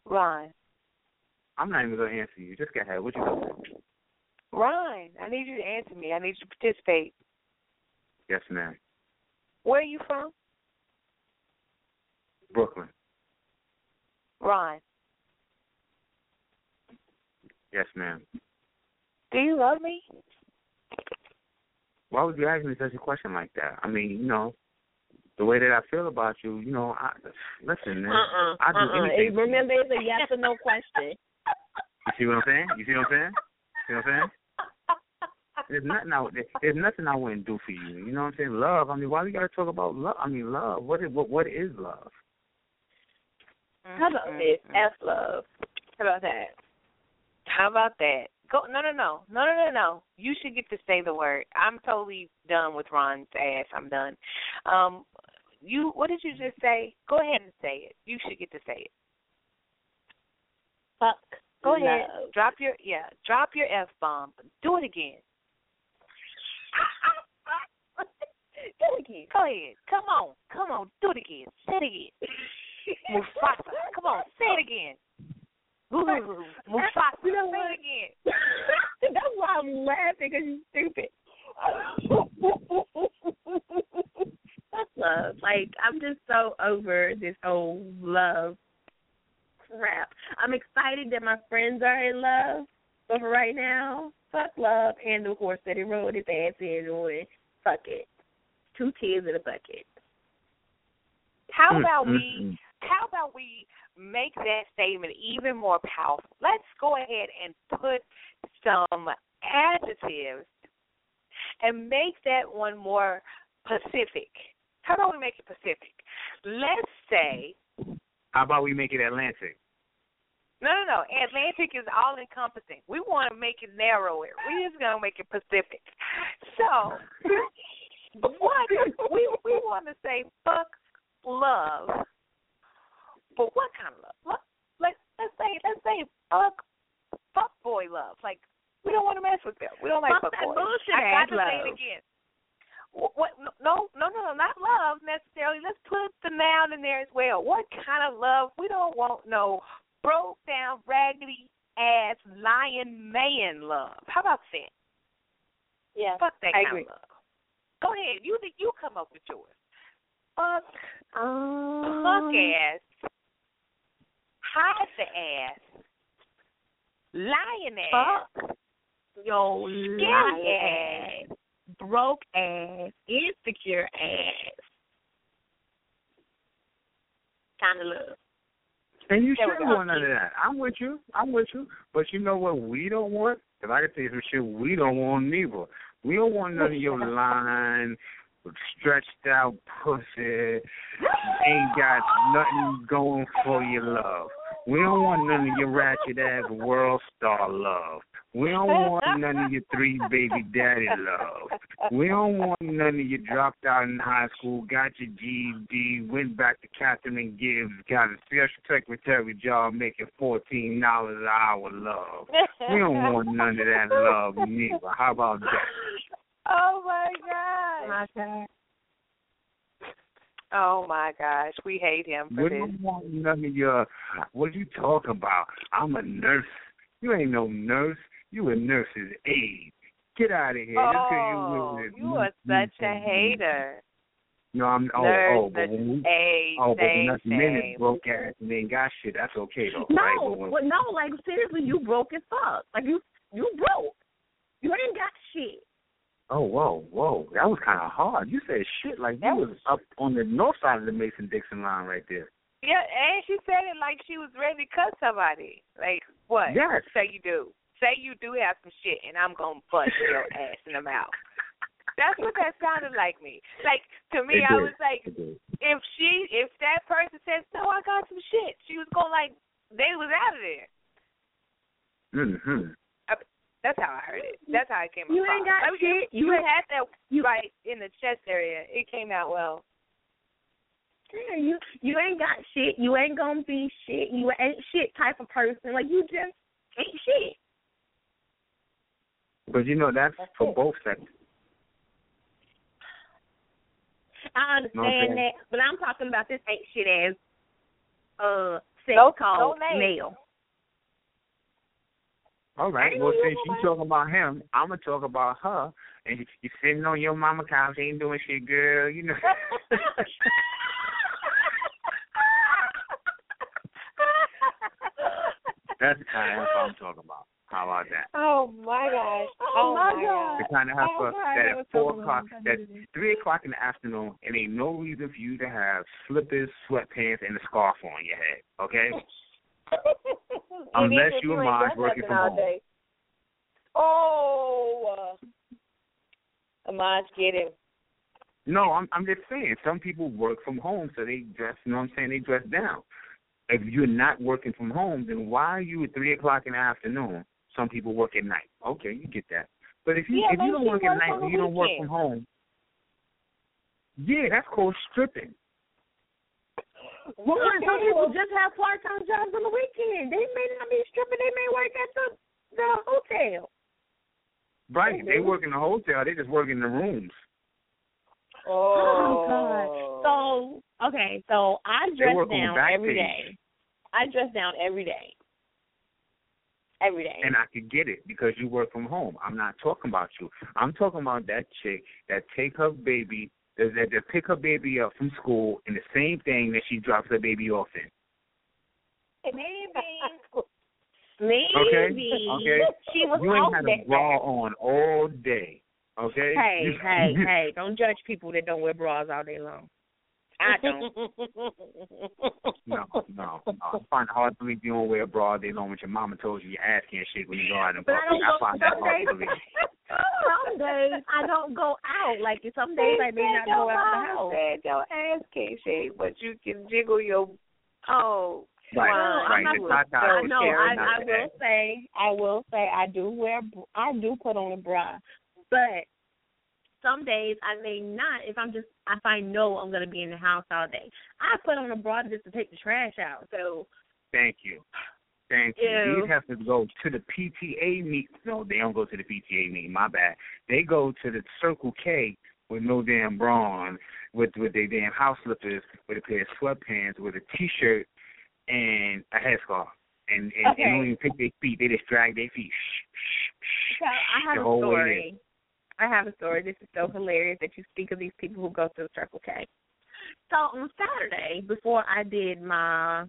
Ron. I'm not even gonna answer you. Just go ahead. What you gonna say? Ron. I need you to answer me. I need you to participate. Yes, ma'am. Where are you from? Brooklyn. Ron. Yes, ma'am. Do you love me? Why would you ask me such a question like that? I mean, you know, the way that I feel about you, you know, I listen, man. Uh-uh. I do uh-uh. anything. for. Remember, it's a yes or no question. You see what I'm saying? You see what I'm saying? See what I'm saying? There's nothing I would- there's nothing I wouldn't do for you. You know what I'm saying? Love. I mean, why do we gotta talk about love? I mean, love. What is what what is love? How about this? F love. How about that? How about that? Go no no no. No no no no. You should get to say the word. I'm totally done with Ron's ass. I'm done. Um you what did you just say? Go ahead and say it. You should get to say it. Fuck. Go ahead. love. Drop your yeah, drop your F bomb. Do it again. Do it again. Go ahead. Come on. Come on. Do it again. Say it again. Mufasa. Come on. Say it again. Ooh, Mufasa. You know say what? it again. That's why I'm laughing because you're stupid. Fuck love. Like I'm just so over this whole love crap. I'm excited that my friends are in love, but for right now, fuck love and the horse that he rode his ass in on. Fuck it. Two tears in a bucket. How about mm, we mm. How about we make that statement even more powerful? Let's go ahead and put some adjectives and make that one more Pacific. How about we make it Pacific? Let's say How about we make it Atlantic? no no no. Atlantic is all encompassing. We want to make it narrower. We just gonna make it Pacific. So what we we want to say fuck love. But what kind of love? Look, let's let's say let's say fuck fuck boy love. Like we don't want to mess with them. We don't like Fuck fuck that boys. bullshit I got ass to say it again. What? No, no, no, no, not love necessarily. Let's put the noun in there as well. What kind of love? We don't want no broke down, raggedy ass, lying man love. How about that? Yeah. Fuck that I kind agree. of love. Go ahead. You you come up with yours. Fuck Um, fuck ass, hide the ass, lying ass, Fuck yo scary lying ass. broke ass, insecure ass. Kind of love. And you shouldn't want none of that. I'm with you. I'm with you. But you know what we don't want? If I could tell you some shit we don't want neither. We don't want none of your line, stretched out pussy, ain't got nothing going for your love. We don't want none of your ratchet ass world star love. We don't want none of your three baby daddy love. We don't want none of you dropped out in high school, got your GED, went back to and Gibbs, got a special secretary job making fourteen dollars an hour love. We don't want none of that love neither. How about that? Oh my gosh. Okay. Oh my gosh. We hate him for We this. don't want none of your what you talking about? I'm a nurse. You ain't no nurse. You a nurse's aide. Get out of here. Just 'cause Oh, you, you are such a hater. No, I'm oh, oh Nurse, oh, but when we, a oh, but same, when us minutes same. broke ass and ain't got shit, that's okay though, No, right? But when, well, no, like seriously, you broke as fuck. Like you, you broke. You ain't got shit. Oh, whoa, whoa. That was kind of hard. You said shit like you was up on the north side of the Mason Dixon line right there. Yeah, and she said it like she was ready to cut somebody. Like what? Yes. Say you do. Say you do have some shit, and I'm gonna bust your ass in the mouth. That's what that sounded like me. Like to me, I was like, if she, if that person says, "No, I got some shit," she was going to, like, they was out of there. Mm-hmm. That's how I heard it. That's how it came up. You across. ain't got Like, shit. You, You had that you- right in the chest area. It came out well. Yeah, you you ain't got shit. You ain't gonna be shit. You ain't shit type of person. Like you just ain't shit. But you know that's That's for it. both sexes. I Know what I'm understand saying? that, but I'm talking about this ain't shit as uh sex No- called no name. male. All right. Well, since you nobody. talking about him, I'm gonna talk about her. And you, you sitting on your mama couch, ain't doing shit, girl. You know. That's the kind of heifer I'm talking about. How about that? Oh my gosh. Oh, my God. The kind of Oh, heifer that that at four o'clock, wrong. that three o'clock in the afternoon, and ain't no reason for you to have slippers, sweatpants, and a scarf on your head. Okay? Unless you and Maj working from home. Oh, uh, Amaj, get him. No, I'm I'm just saying some people work from home, so they dress. You know what I'm saying? They dress down. If you're not working from home, then why are you at three o'clock in the afternoon? Some people work at night. Okay, you get that. But if you Yeah, if you don't work at night you don't work from home, yeah, that's called stripping. Well, some people just have part time jobs on the weekend. They may not be stripping. They may work at the the hotel. Right? They work in the hotel. They just work in the rooms. Oh, God. So okay, so I dress down back every page. day. I dress down every day. Every day. And I could get it because you work from home. I'm not talking about you. I'm talking about that chick that take her baby, that, that, that pick her baby up from school in the same thing that she drops her baby off in. Maybe. Maybe. Okay? Okay? She was You ain't had a bra on all day. Okay? Hey, hey, hey! Don't judge people that don't wear bras all day long. I don't. No, no, no. I find it hard to believe you don't wear a bra all day long when your mama told you your ass can't shake when you go out in But I public. I find that hard to believe. some days I don't go out. Like some days I may not go out the house. said your ass can't shake, but you can jiggle your. Oh, Right, wow. right. I'm not tata I is know. I, not I will say. I will say. I do wear. br- I do put on a bra, but some days I may not. If I'm just, if I know I'm gonna be in the house all day, I put on a bra just to take the trash out. So Thank you. Thank you. Ew. These have to go to the PTA meet. No, they don't go to the PTA meeting. My bad. They go to the Circle K with no damn bra on, with with their damn house slippers, with a pair of sweatpants, with a T-shirt and a headscarf, and and, Okay. and don't even pick their feet. They just drag their feet. Shh, shh, shh, So I have a story. I have a story. This is so hilarious that you speak of these people who go to the Circle K. So on Saturday, before I did my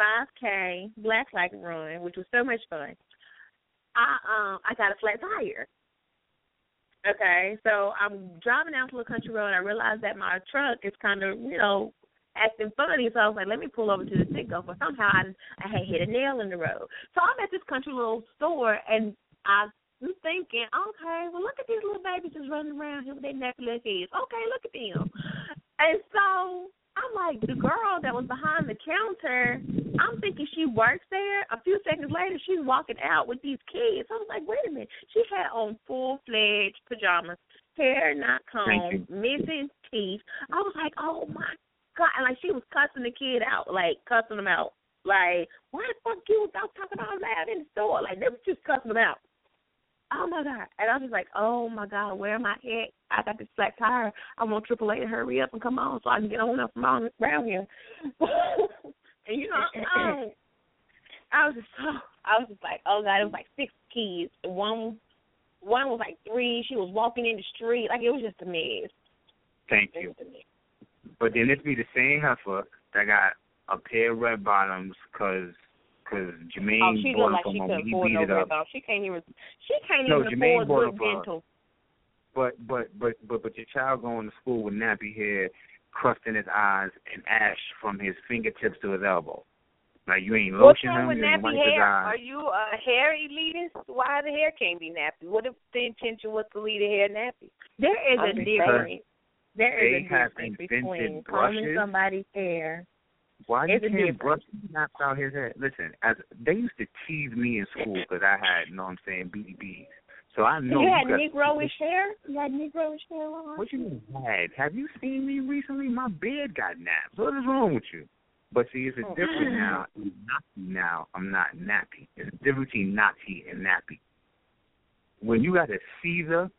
5K Black Flag run, which was so much fun, I um I got a flat tire. Okay, so I'm driving down to the country road. and I realized that my truck is kind of you know acting funny, so I was like, let me pull over to the Citgo. But somehow I I had hit a nail in the road. So I'm at this country little store and I was thinking, okay, well look at these little babies just running around here with their nappy little heads. Okay, look at them. And so I'm like, the girl that was behind the counter, I'm thinking she works there. A few seconds later, she's walking out with these kids. I was like, wait a minute. She had on full fledged pajamas, hair not combed, missing teeth. I was like, oh my god! And like she was cussing the kid out, like cussing them out. Like, why the fuck you without talking all loud in the store? Like they was just cussing them out. Oh my god! And I was just like, oh my god, where am I at? I got this flat tire. I want AAA to hurry up and come on so I can get on up from around here. and you know, um, I was just so I was just like, oh god, it was like six kids. One one was like three. She was walking in the street like it was just a mess. Thank you. was a mess. But then this be the same heifer that got a pair of red bottoms because cause Jermaine Oh, she bought looked like them she from him. couldn't He afford beat no it up. red. She can't even she can't No, even Jermaine afford bought good for her. dental. but but but but but your child going to school with nappy hair, crust in his eyes, and ash from his fingertips to his elbow. Like you ain't What's lotion wrong him, with you ain't nappy wipe his hair? eyes. Are you a hair elitist? Why the hair can't be nappy? What if the intention was to leave the hair nappy? There is I a think difference. There is a difference between combing brushes. somebody's hair. Why you can't brush naps out his head? Listen, as they used to tease me in school because I had, you know what I'm saying, BDBs. So I know you had got, Negroish hair? You had Negroish hair on? What you mean had? Have you seen me recently? My beard got naps. What is wrong with you? But see, it's a Oh. difference now. I'm not now. I'm not nappy. It's a difference between natty and nappy. When you got a Caesar,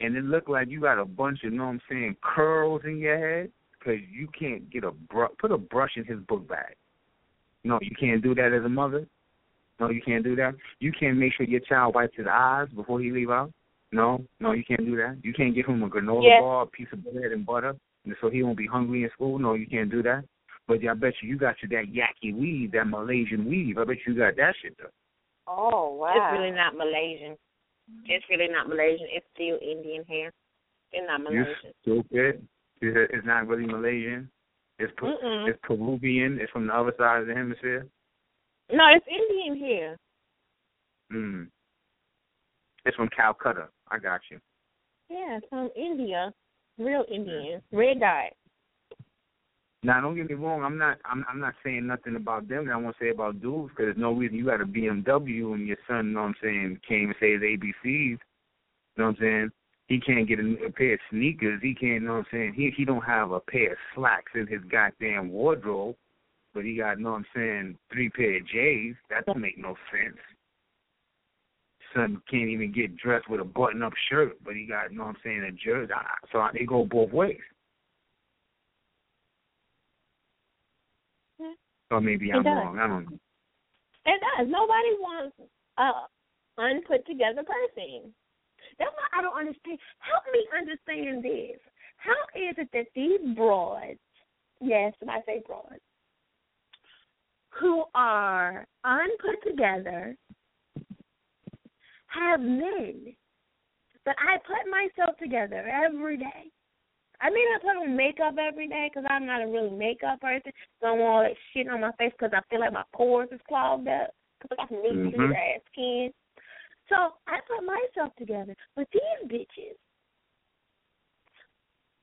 and it look like you got a bunch of, you know what I'm saying, curls in your head, because you can't get a brush. Put a brush in his book bag. No, you can't do that as a mother. No, you can't do that. You can't make sure your child wipes his eyes before he leave out. No, no, you can't do that. You can't give him a granola Yes. bar, a piece of bread and butter, and so he won't be hungry in school. No, you can't do that. But I bet you you got you that yaki weave, that Malaysian weave. I bet you got that shit though. Oh wow. It's really not Malaysian. It's really not Malaysian. It's still Indian hair. It's not Malaysian. You Malaysian. stupid. It's it's not really Malaysian. It's Pe- Mm-mm. it's Peruvian. It's from the other side of the hemisphere. No, it's Indian here. Mm. It's from Calcutta. I got you. Yeah, it's from India. Real Indian. Red dye. Now, don't get me wrong. I'm not. I'm. I'm not saying nothing about them. That I want to say about dudes because there's no reason you got a BMW and your son. You know what I'm saying? Came and say his ABCs. You know what I'm saying? He can't get a, a pair of sneakers. He can't. You know what I'm saying? He he don't have a pair of slacks in his goddamn wardrobe, but he got. You know what I'm saying? Three pair of J's. That don't make no sense. Son can't even get dressed with a button-up shirt, but he got. You know what I'm saying? A jersey. So they go both ways. Hmm. Or maybe It I'm does. wrong. I don't know. It does. Nobody wants a unput together person. That's why I don't understand. Help me understand this. How is it that these broads, yes, when I say broads, who are unput together, have men, but I put myself together every day. I may not put on makeup every day because I'm not a really makeup person. Don't want all that shit on my face because I feel like my pores is clogged up because I got some Mhm. mm ass skin. So I put myself together. But these bitches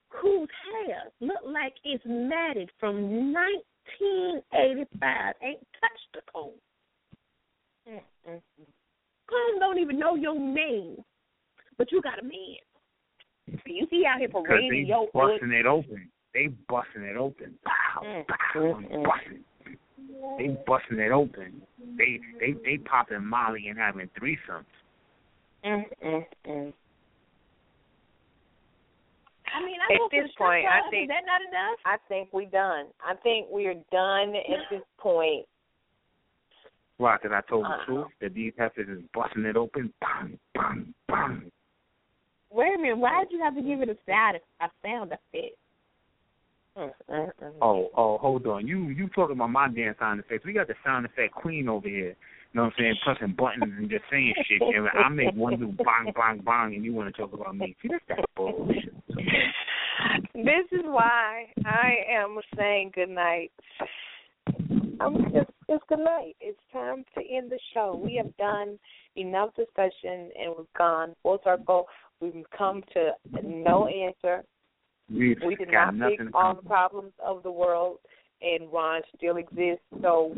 whose hair look like it's matted from 1985 ain't touched the comb. Mm-mm. Comb don't even know your name, but you got a man. You see out here parading they your hood. busting it open. They busting it open. Pow, Mm, pow, mm, mm. busting. They busting it open. They they they popping Molly and having threesomes. Mm-mm-mm. I mean, At I go to this point, I think- is that not enough? I think we're done. I think we're done at this point. Why? Because I told the Uh-uh. truth that these heifers is busting it open. Bang, bang, bang. Wait a minute. Why did you have to give it a sound a sound effect? Oh, oh, hold on. You you talking about my damn sound effects. We got the sound effect queen over here. You know what I'm saying? Pressing buttons and just saying shit. And I make one do bang, bang, bang, and you want to talk about me. See, that's that bullshit. This is why I am saying good night. I'm just it's good night. It's time to end the show. We have done enough discussion and we've gone full circle. We've come to no answer. We've We did got not fix nothing. all the problems of the world, and Ron still exists. So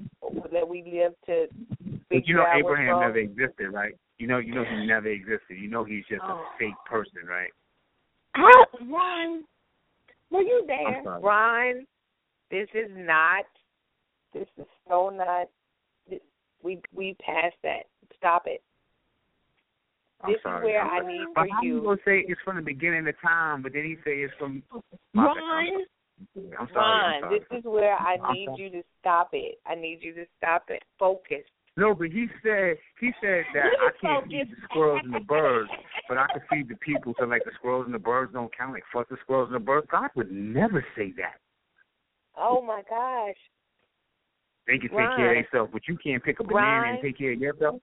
that we live to But figure you know Abraham wrong. never existed, right? You know, you know he never existed. You know he's just Oh. a fake person, right? How, Ron, were you I'm there? Ron, this is not. This is so not. This, we we passed that. Stop it. I'm This sorry. is where I'm I need But for how you you. gonna say it's from the beginning of time, but then he say it's from My. Ron, I'm sorry. I'm Ron, this is where I I'm need sorry. you to stop it. I need you to stop it. Focus. No, but he said he said that I can't feed the squirrels and the birds, but I can feed the people. So like the squirrels and the birds don't count. Like fuck the squirrels and the birds. God would never say that. Oh my gosh. They can take care of themselves, but you can't pick a banana Ron. and take care of yourself.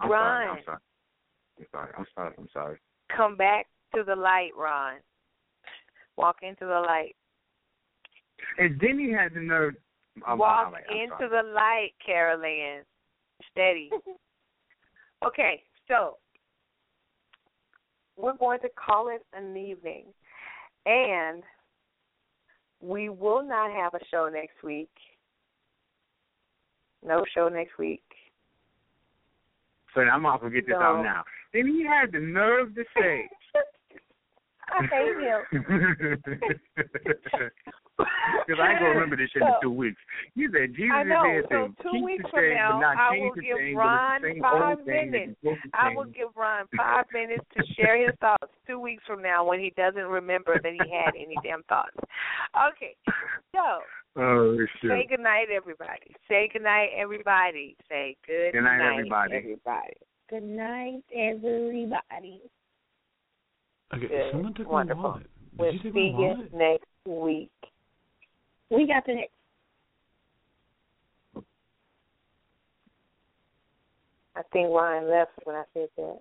I'm Ron. sorry. I'm sorry. I'm sorry. I'm sorry. I'm sorry. Come back to the light, Ron. Walk into the light. And then he had the nerve. I'm, Walk I'm, I'm into the light, Carol Anne. Steady. okay, so we're going to call it an evening. And we will not have a show next week. No show next week. So I'm gonna forget this So- out now. Then he had the nerve to say. I hate him. Because I ain't gonna remember this shit in two weeks. He said Jesus I know. is here So to two keep weeks from now, I will give Ron but it's the same five minutes. that you're supposed to I will give Ron five minutes to share his thoughts two weeks from now when he doesn't remember that he had any damn thoughts. Okay, so Oh say shit. good night, everybody. Say good night, everybody. Say good, Good night, everybody. everybody. Good night, everybody. Okay, Good. someone took Wonderful. my wallet. Did We'll you take see my you next week. We got the next. I think Ryan left when I said that.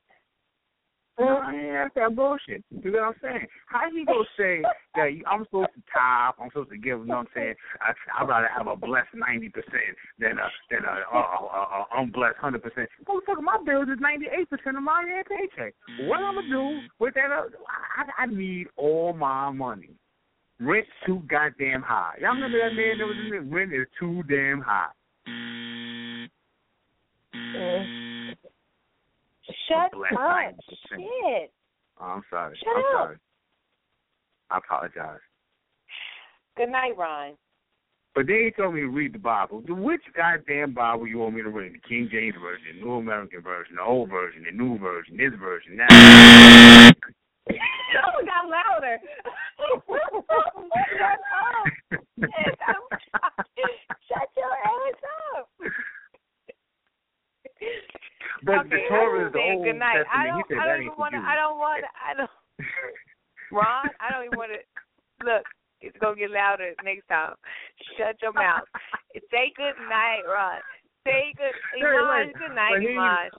No, I ain't ask that bullshit. You know what I'm saying? How he gonna say that you- I'm supposed to top? I'm supposed to give. You know what I'm saying? I, I'd rather have a blessed ninety percent than a than a, a, a, a unblessed hundred percent. Motherfucker, my bills is ninety eight percent of my damn paycheck. What I'm gonna do with that? Uh, I, I need all my money. Rent too goddamn high. Y'all remember that man that was in the rent is too damn high. Mm. Shut up. Shit. Oh, I'm sorry. Shut I'm up. sorry. I apologize. Good night, Ryan. But then he told me to read the Bible. Which goddamn Bible you want me to read? The King James Version, the New American Version, the Old Version, the New Version, this version, that. Oh, it got louder. Shut up. Shut up. Shut your ass up. But okay, the Torah is the Old Good night. I don't, He said I don't even want to. I don't want to. I don't. Ron, I don't even want to. Look, it's gonna get louder next time. Shut your mouth. Say good night, Ron. Say good. Hey, Iman, wait, good night, but he- Iman.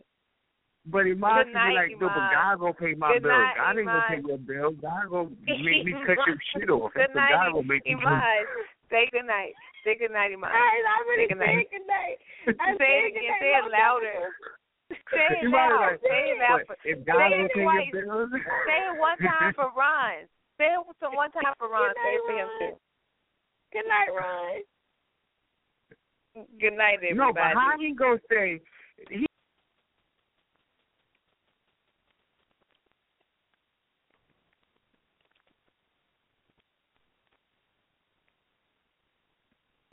But Iman Good should be night, like, no, but Iman. God gonna pay my Good bills. night, God ain't gonna Iman. pay your bills. God gonna make me cut your shit off. Good That's what night, God gonna make you do. Iman. Say good night. Say good night, Iman. I already Say good night. said good night. I Say said it good again. night Say it long time louder. Ago. Say it You might be loud. like, Say it loud. but if God Say it twice. Say it one time for Ron. Say it some one time for Ron. Good Say it for him Ron. too. Good night, Ron. Good night, everybody. no, but how he gonna say? He